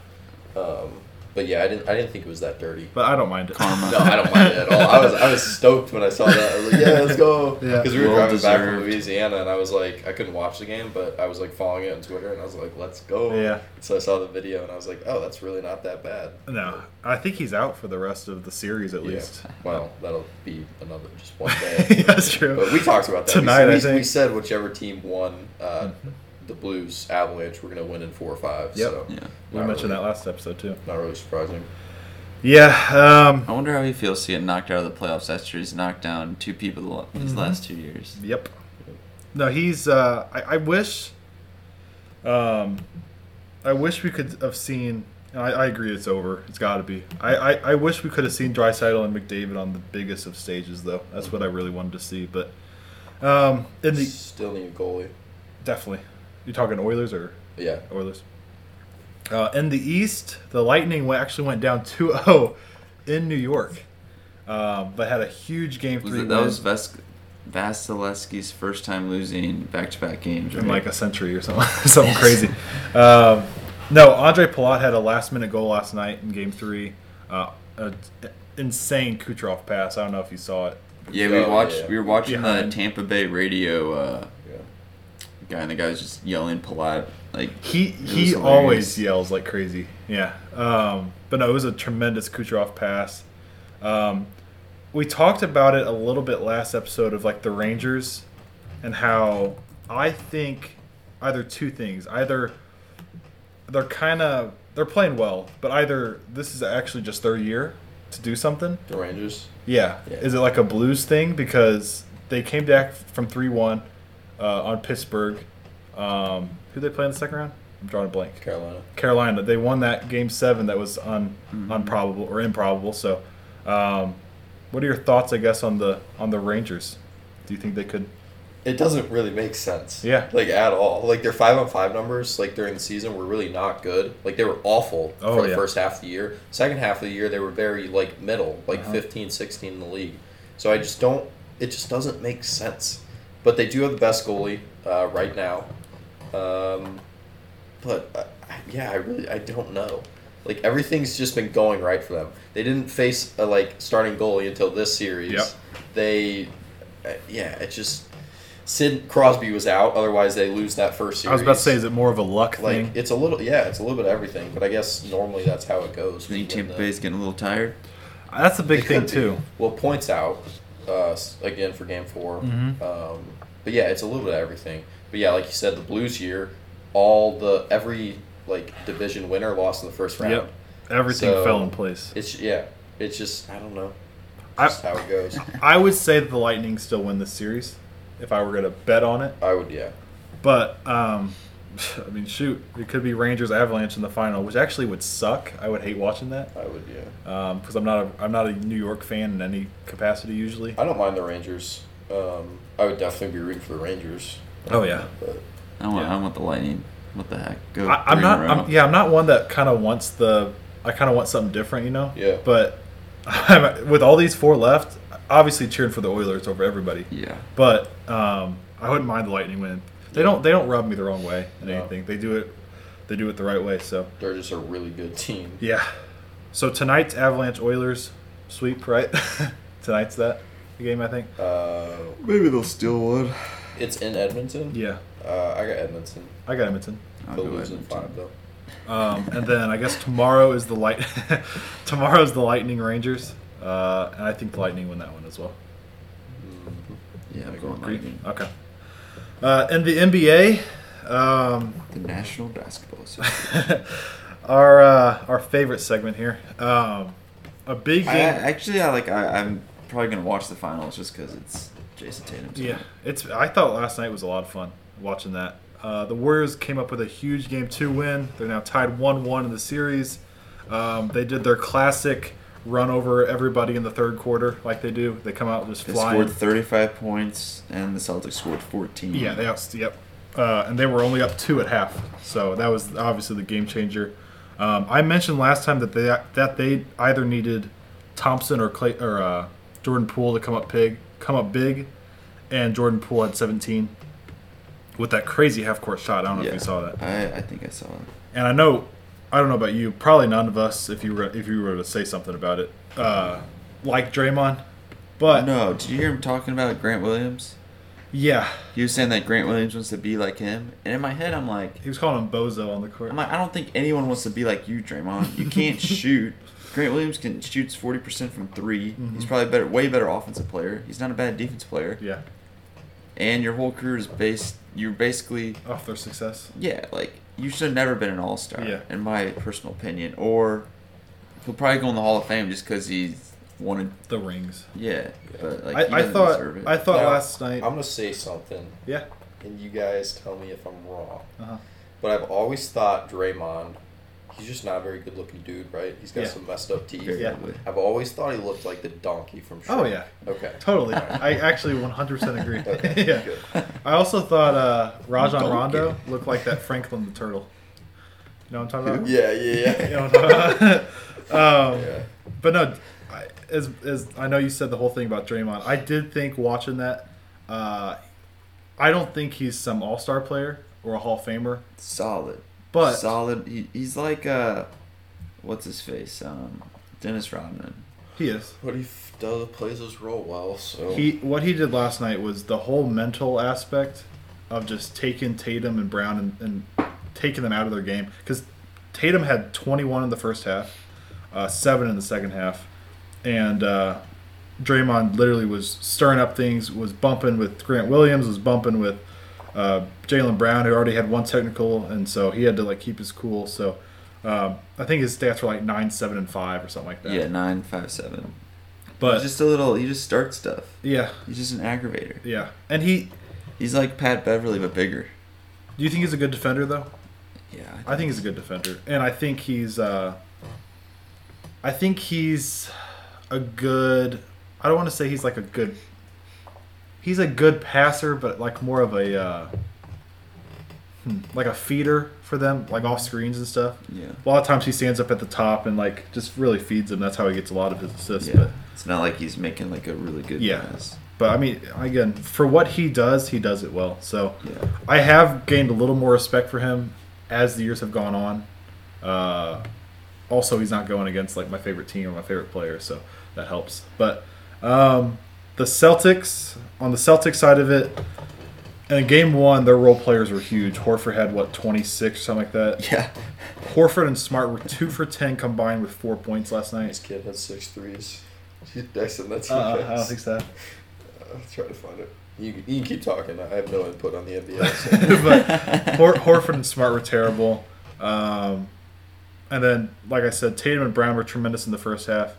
Um, but yeah, I didn't. I didn't think it was that dirty. but I don't mind it. Karma. No, I don't mind it at all. I was I was stoked when I saw that. I was like, yeah, let's go. Yeah. Because we were Well driving back from. Louisiana, and I was like, I couldn't watch the game, but I was like following it on Twitter, and I was like, let's go. Yeah. So I saw the video, and I was like, oh, that's really not that bad. No, I think he's out for the rest of the series at Yeah. least. Well, that'll be another just one (laughs) day. That's true. But we talked about that Tonight, We, I think. we said whichever team won uh, Mhm. The Blues Avalanche were going to win in four or five. Yep. So Yeah. we mentioned really- that last episode too. Not really surprising. Yeah. Um, I wonder how he feels to get knocked out of the playoffs after he's knocked down two people the lo- these Mhm. last two years. Yep. No, he's. Uh, I, I wish. Um, I wish we could have seen. and I, I agree, it's over. It's got to be. I, I, I wish we could have seen Draisaitl and McDavid on the biggest of stages, though. That's what I really wanted to see. But um, in the Still need a goalie. definitely, you talking Oilers or Yeah. Oilers? Uh, in the East, the Lightning actually went down 2-0 in New York, um, but had a huge game Was three it, that win was Ves- Vasilevskiy's first time losing back-to-back games. in like a century or something, (laughs) something crazy. Um, no, Andre Palat had a last minute goal last night in Game Three. Uh, a insane Kucherov pass. I don't know if you saw it. yeah, we Oh, watched. yeah. We were watching Behind. the Tampa Bay radio uh, Yeah. Guy, and the guy was just yelling Palat like He he hilarious. always yells like crazy. Yeah. Um, but no, it was a tremendous Kucherov pass. Um, we talked about it a little bit last episode of like the Rangers and how I think either two things. Either they're kind of they're playing well, but either this is actually just their year to do something. The Rangers. Yeah. Yeah. Is it like a Blues thing because they came back from three one uh, on Pittsburgh? Um, who they play in the second round? I'm drawing a blank. Carolina. Carolina. They won that game seven that was un, Mhm. unprobable or improbable. So, um, what are your thoughts? I guess on the on the Rangers. Do you think they could? It doesn't really make sense. Yeah. Like at all. Like their five on five numbers, like during the season, were really not good. Like they were awful Oh, for the yeah. first half of the year. Second half of the year, they were very like middle, like Uh-huh. 15, 16 in the league. So I just don't. It just doesn't make sense. But they do have the best goalie uh, right now. Um, but uh, yeah, I really I don't know. Like everything's just been going right for them. They didn't face a like starting goalie until this series. Yep. They, uh, yeah, it just Sid Crosby was out. Otherwise, they lose that first series. I was about to say, is it more of a luck like thing? it's a little yeah, it's a little bit of everything. But I guess normally that's how it goes. Do you think Tampa the- Bay's getting a little tired? That's a big thing could be. too. Well, points out. Uh, again for game 4 Mhm. Um, but yeah, it's a little bit of everything. But yeah, like you said, the Blues year, all the every like division winner lost in the first round. Yep. Everything So- fell in place. It's yeah, it's just I don't know, I- how it goes. I would say that the Lightning still win this series if I were going to bet on it. I would yeah. But um, I mean, shoot, it could be Rangers Avalanche in the final, which actually would suck. I would hate watching that I would yeah. because I'm not a I'm not a New York fan in any capacity usually. I don't mind the Rangers. Um, I would definitely be rooting for the Rangers. Oh yeah. But I want, Yeah. I want the Lightning. What the heck? Go. I, I'm not. I'm, yeah, I'm not one that kind of wants the. I kind of want something different, you know. Yeah. But I'm, (laughs) with all these four left, obviously cheering for the Oilers over everybody. Yeah. But um, I wouldn't mind the Lightning win. They don't. They don't rub me the wrong way in No. anything. They do it. They do it the right way. So they're just a really good team. yeah. So tonight's Avalanche Oilers sweep, right? (laughs) tonight's that the game, I think. Uh, Maybe they'll steal one. it's in Edmonton. Yeah, Uh, I got Edmonton. I got Edmonton. I'll They'll go lose in Edmonton. five though. Um, and then I guess tomorrow is the light. (laughs) tomorrow's the Lightning Rangers, uh, and I think the Lightning win that one as well. Yeah, I'm going Agree? Lightning. Okay. Uh, in the NBA, um, The National Basketball Association. (laughs) our uh, our favorite segment here, um, a big I, actually, I like. I, I'm probably gonna watch the finals just because it's Jayson Tatum. yeah, it's. I thought last night was a lot of fun watching that. Uh, the Warriors came up with a huge game two win. They're now tied one one in the series. Um, they did their classic run over everybody in the third quarter, like they do. They come out just They flying. scored 35 points, and the Celtics scored 14. Yeah, they out, yep. Uh, and they were only up two at half, so that was obviously the game changer. Um, I mentioned last time that they that they either needed Thompson or Klay or uh, Jordan Poole to come up big, come up big, and Jordan Poole had 17 with that crazy half court shot. I don't know if Yeah. you saw that. I, I think I saw it. And I know, I don't know about you. Probably none of us, if you were if you were to say something about it, uh, like Draymond. But no, did you hear him talking about Grant Williams? yeah, He was saying that Grant Williams wants to be like him, and in my head, I'm like, he was calling him Bozo on the court. I'm like, I don't think anyone wants to be like you, Draymond. You can't (laughs) shoot. Grant Williams can shoots 40% from 3 He's Mhm. probably better, way better offensive player. He's not a bad defense player. yeah, And your whole career is based. You're basically off their success. yeah, like you should have never been an All Star. Yeah. in my personal opinion. Or he'll probably go in the Hall of Fame just because he's wanted. The rings. Yeah, but like I, I thought. I thought Now, last night. I'm gonna say something, yeah. and you guys tell me if I'm wrong. Uh-huh. But I've always thought Draymond, he's just not a very good looking dude, right? He's got Yeah. some messed up teeth. Very Yeah. ugly. I've always thought he looked like the donkey from Shrek. Oh yeah, Okay. totally. I actually 100% agree. Okay, (laughs) yeah. good. I also thought uh, Rajon Donkey. Rondo looked like that Franklin the turtle. You know what I'm talking about? Yeah, yeah, yeah. (laughs) You know what I'm talking about? (laughs) um, yeah. But no, I, as as I know you said the whole thing about Draymond. I did think watching that. Uh, I don't think he's some All Star player or a Hall of Famer, Solid, but solid. He, he's like uh, what's his face? Um, Dennis Rodman. he is. But he does plays his role well, so He what he did last night was the whole mental aspect of just taking Tatum and Brown and, and taking them out of their game because Tatum had 21 in the first half, uh, seven in the second half, and uh, Draymond literally was stirring up things, was bumping with Grant Williams, was bumping with uh, Jaylen Brown, who already had one technical, and so he had to like keep his cool. So um, I think his stats were like nine, seven, and five or something like that. Yeah, nine five seven. but he's just a little. He just starts stuff. yeah, He's just an aggravator. yeah, and he. He's like Pat Beverley but bigger. Do you think he's a good defender though? Yeah, I think he's a good defender, and I think he's. Uh, I think he's a good. I don't want to say he's like a good. He's a good passer, but like more of a, uh, hmm, like a feeder for them, like off screens and stuff. Yeah. A lot of times he stands up at the top and like just really feeds them. That's how he gets a lot of his assists. Yeah. But It's not like he's making like a really good Yeah. pass. but I mean, again, for what he does, he does it well. So Yeah. I have gained a little more respect for him as the years have gone on. Uh, also, he's not going against like my favorite team or my favorite player, so that helps. But um, the Celtics, on the Celtics side of it, in game one, their role players were huge. Horford had what twenty six, something like that. Yeah. Horford and Smart were two for ten combined with four points last night. this kid has six threes. (laughs) I that's Uh, I don't think so. (laughs) I'll try to find it. You, you can keep talking. I have no input on the NBA. (laughs) but Hor- Horford and Smart were terrible. Um, and then, like I said, Tatum and Brown were tremendous in the first half.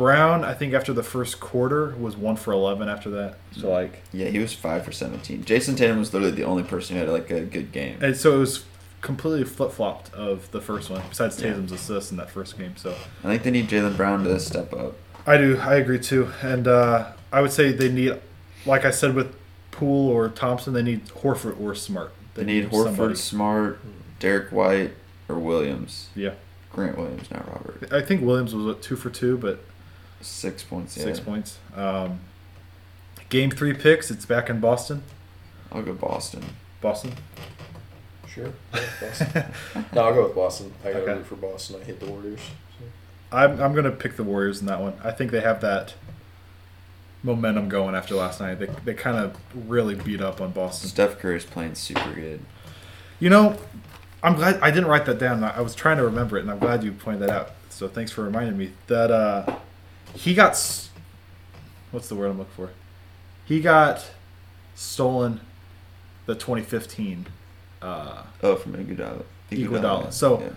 Brown, I think after the first quarter, was one for eleven. After that, so like, Yeah, he was five for seventeen. Jayson Tatum was literally the only person who had like a good game. and so it was completely flip flopped of the first one. Besides Yeah. Tatum's assist in that first game, so I think they need Jaylen Brown to step up. I do. I agree too. And uh, I would say they need, like I said with Poole or Thompson, they need Horford or Smart. They need Horford, somebody. Smart, Derrick White, or Williams. Yeah, Grant Williams, not Robert. I think Williams was what, two for two, but Six points. Yeah. six points. Um, game three picks. It's back in Boston. I'll go Boston. Boston. sure. Yeah, (laughs) Boston. no, I'll go with Boston. I got to Okay. root for Boston. I hate the Warriors. So. I'm I'm gonna pick the Warriors in that one. I think they have that momentum going after last night. They they kind of really beat up on Boston. Steph Curry's playing super good. You know, I'm glad I didn't write that down. I I was trying to remember it, and I'm glad you pointed that out. So thanks for reminding me that uh, he got what's the word I'm looking for? He got stolen the 2015. Uh, Oh, from Iguodala. Iguodala. So- yeah.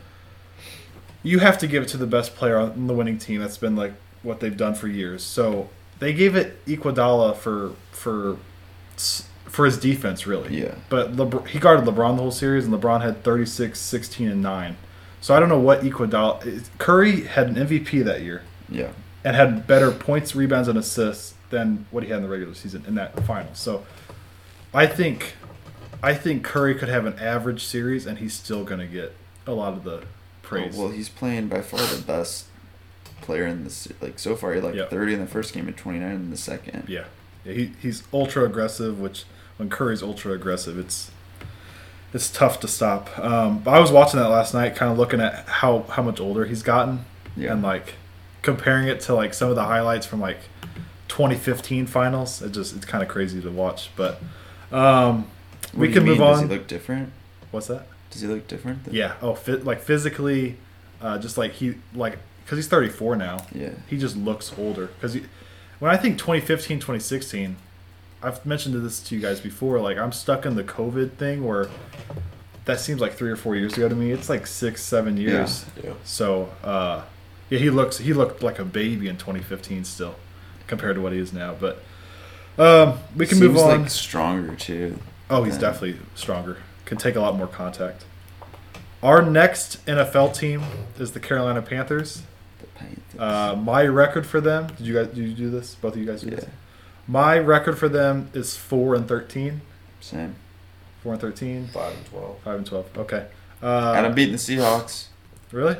you have to give it to the best player on the winning team. That's been like what they've done for years. So they gave it Iguodala for for for his defense, really. Yeah. But he guarded LeBron the whole series, and LeBron had 36, 16, and nine. So I don't know what Iguodala. Curry had an MVP that year yeah. And had better points, rebounds, and assists than what he had in the regular season in that final. So I think I think Curry could have an average series, and he's still going to get a lot of the praise. Well, he's playing by far the best player in this. Like so far, he like Yep. 30 in the first game and 29 in the second. Yeah, yeah he, he's ultra aggressive. Which when Curry's ultra aggressive, it's it's tough to stop. Um, but I was watching that last night, kind of looking at how how much older he's gotten, Yeah. and like comparing it to like some of the highlights from like 2015 finals. It just it's kind of crazy to watch. But um, we can you move on. Does he look different? What's that? Does he look different? than- Yeah. Oh, fit like physically, uh, just like he like because he's 34 now. Yeah. he just looks older because when i think 2015 2016 i've mentioned this to you guys before like i'm stuck in the covid thing where that seems like three or four years ago to me it's like six seven years Yeah. so uh yeah he looks he looked like a baby in 2015 still compared to what he is now but um we can Seems move on like stronger too. oh he's than- definitely stronger can take a lot more contact our next nfl team is the carolina panthers The Panthers. uh, my record for them. Did you guys? Did you do this? Both of you guys do yeah. this? My record for them is four and thirteen. Same. Four and thirteen. Five and twelve. Five and twelve. Okay. and Uh, I'm beating the Seahawks. really?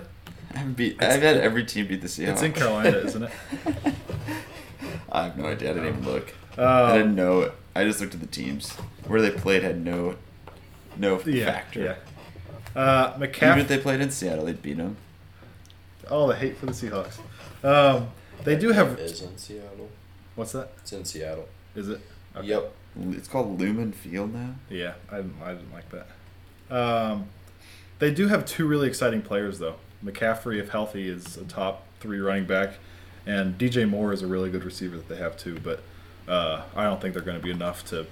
I've (laughs) beat. I've had every team beat the Seahawks. It's in Carolina, isn't it? (laughs) I have no idea. I didn't even look. I didn't Um, know it. I just looked at the teams where they played. Had no, no yeah. factor. Yeah. Uh, Even if they played in Seattle, they'd beat them. Oh, the hate for the Seahawks. Um, they do have. Is in Seattle. What's that? It's in Seattle. Is it? Okay. Yep. It's called Lumen Field now. Yeah, I didn't, I didn't like that. Um, they do have two really exciting players, though. McCaffrey, if healthy, is a top three running back, and DJ Moore is a really good receiver that they have too. But uh, I don't think they're going to be enough to.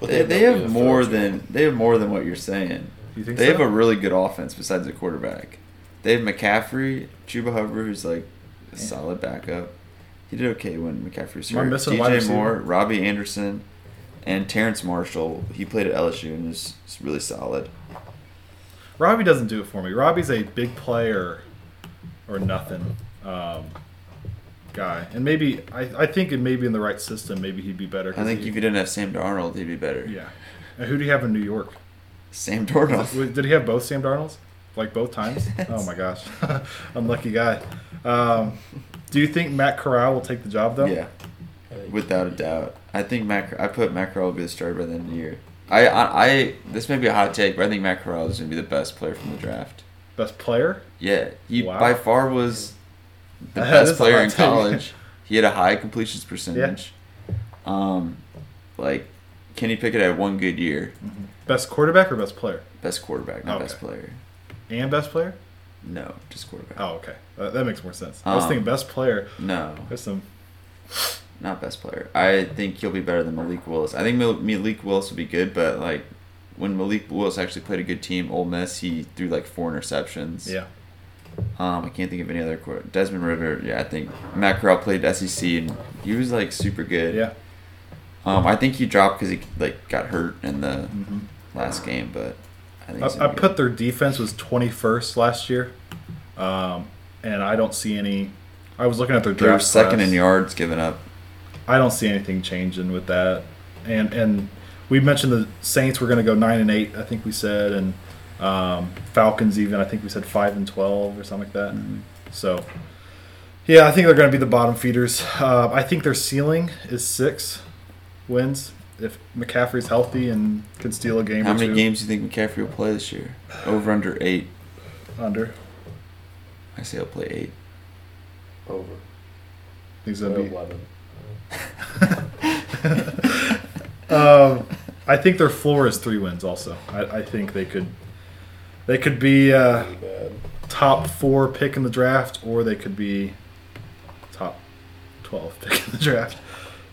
But They, they have more throw to. than they have more than what you're saying. You think They so? have a really good offense besides the quarterback. They have McCaffrey, Chuba Hubbard, who's like a Yeah. solid backup. He did okay when McCaffrey was Am hurt. missing DJ? Moore, Robbie Anderson, and Terrace Marshall. He played at LSU and is, is really solid. Robbie doesn't do it for me. Robbie's a big player or nothing um, guy, and maybe I, I think it may be in the right system. Maybe he'd be better. I think he- if you didn't have Sam Darnold, he'd be better. yeah. And who do you have in New York? Sam Darnold. Wait, Did he have both Sam Darnolds? Like both times? (laughs) Oh my gosh, (laughs) unlucky guy. Um, do you think Matt Corral will take the job though? Yeah, without a doubt. I think Matt. I put Matt Corral will be the starter by the end of the year. I, I, I this may be a hot take, but I think Matt Corral is going to be the best player from the draft. Best player? Yeah, he Wow. by far was the (laughs) best player in college. He had a high completions (laughs) percentage. Um, like Kenny Pickett had one good year. Best quarterback or best player? Best quarterback, not best player. And best player? No, just quarterback. Oh, okay. Uh, that makes more sense. I was Um, thinking best player. No, There's some. Not best player. I think he'll be better than Malik Willis. I think Malik Willis will be good, but like when Malik Willis actually played a good team, Ole Miss, he threw like four interceptions. Yeah. Um, I can't think of any other quarter. Desmond Ridder, yeah, I think Matt Corral played SEC and he was like super good. Yeah. Um, I think he dropped because he like got hurt in the hmm last game, but I think I, I put their defense was 21st last year, um, and I don't see any. I was looking at their They were second class. in yards given up. I don't see anything changing with that. And and we mentioned the Saints were going to go nine and eight. I think we said, and um, Falcons even. I think we said five and twelve or something like that. Mhm. So, yeah, I think they're going to be the bottom feeders. Uh, I think their ceiling is six wins if McCaffrey's healthy and can steal a game. How or many two games do you think McCaffrey will play this year? Over under eight. under? I say he'll play eight. Over. He's Or going to be. Eleven. (laughs) um, I think their floor is three wins. Also, I, I think they could, they could be uh, top four pick in the draft, or they could be top twelve (laughs) pick in the draft.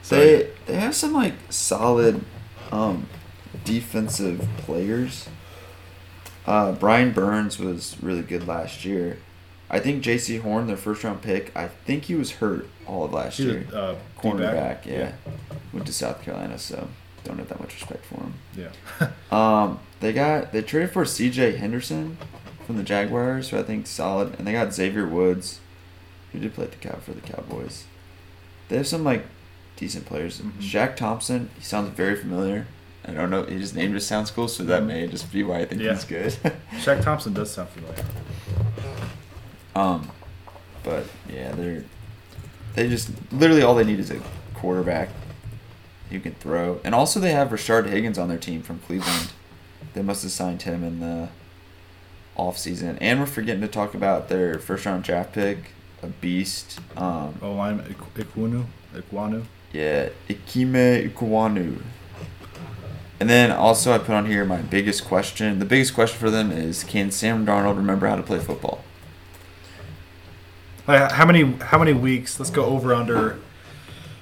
So They they have some like solid um, defensive players. Uh, Brian Burns was really good last year. I think Jaycee Horn, their first round pick, I think he was hurt all of last he's year. a uh, Cornerback, D-back. yeah. Went to South Carolina, so don't have that much respect for him. yeah. (laughs) Um, they got they traded for C.J. Henderson from the Jaguars, who I think solid, and they got Xavier Woods, who did play at the cow for the Cowboys. They have some like decent players. Mhm. Shaq Thompson, he sounds very familiar. I don't know, his name just sounds cool, so that Mhm. may just be why I think Yeah. he's good. (laughs) Shaq Thompson does sound familiar. Um, but yeah, they're they just literally all they need is a quarterback who can throw, and also they have Rashard Higgins on their team from Cleveland. They must have signed him in the off season, and we're forgetting to talk about their first round draft pick, a beast. Um, Oh, I'm Ik- Ekwonu. Ekwonu. yeah, Ikem Ekwonu. And then also I put on here my biggest question. The biggest question for them is can Sam Darnold remember how to play football? Uh, How many? How many weeks? Let's go over under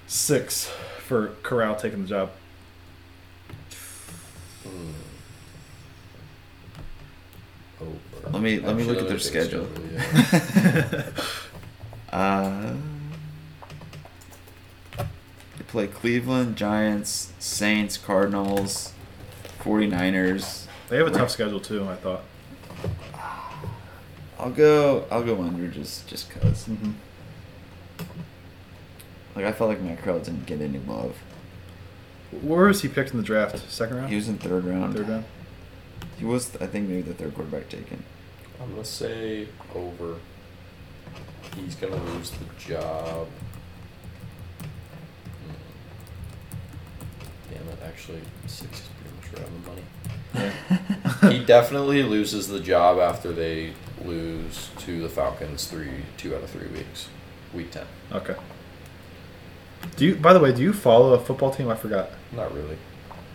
six for Corral taking the job. Let me- let me look at their schedule. (laughs) Uh, they play Cleveland, Giants, Saints, Cardinals, 49ers. They have a tough schedule too. I thought. I'll go I'll go under just just cuz. Mm-hmm. Like I felt like Matt Corral didn't get any love. Where was he picked in the draft? Second round. He was in third round. Third round. He was I think maybe the third quarterback taken. I'm gonna say over. He's gonna lose the job. Hmm. Damn it! Actually, six is pretty much right on the money. he definitely loses the job after they lose to the Falcons three two out of three weeks. Week ten. Okay. Do you? By the way, do you follow a football team? I forgot. Not really.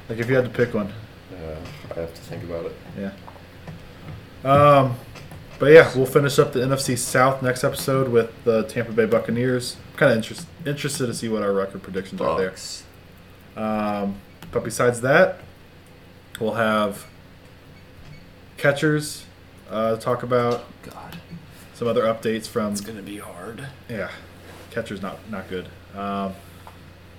Like if you had to pick one. Uh, I have to think about it. Yeah. Um, but yeah, we'll finish up the NFC South next episode with the Tampa Bay Buccaneers. Kind of interest, interested to see what our record predictions are there. Um, but besides that, we'll have catchers uh, talk about God. some other updates from It's gonna be hard. yeah, catchers not not good. Um,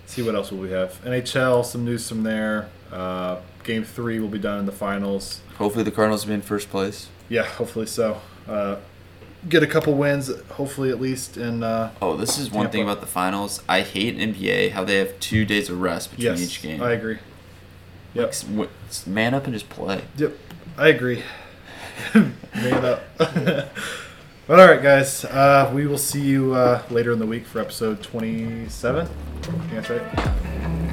see what else will we have? NHL, some news from there. Uh, game three will be done in the finals. Hopefully the Cardinals will be in first place. Yeah, hopefully so. Uh, get a couple wins, hopefully at least in. Uh, Oh, this is one thing about the finals. I hate NBA how they have two days of rest between yes, each game. I agree. Yep. s- w- s- man up and just play. Yep, I agree. (laughs) It up. (laughs) but all right, guys, uh, we will see you uh, later in the week for episode twenty-seven. I think that's right.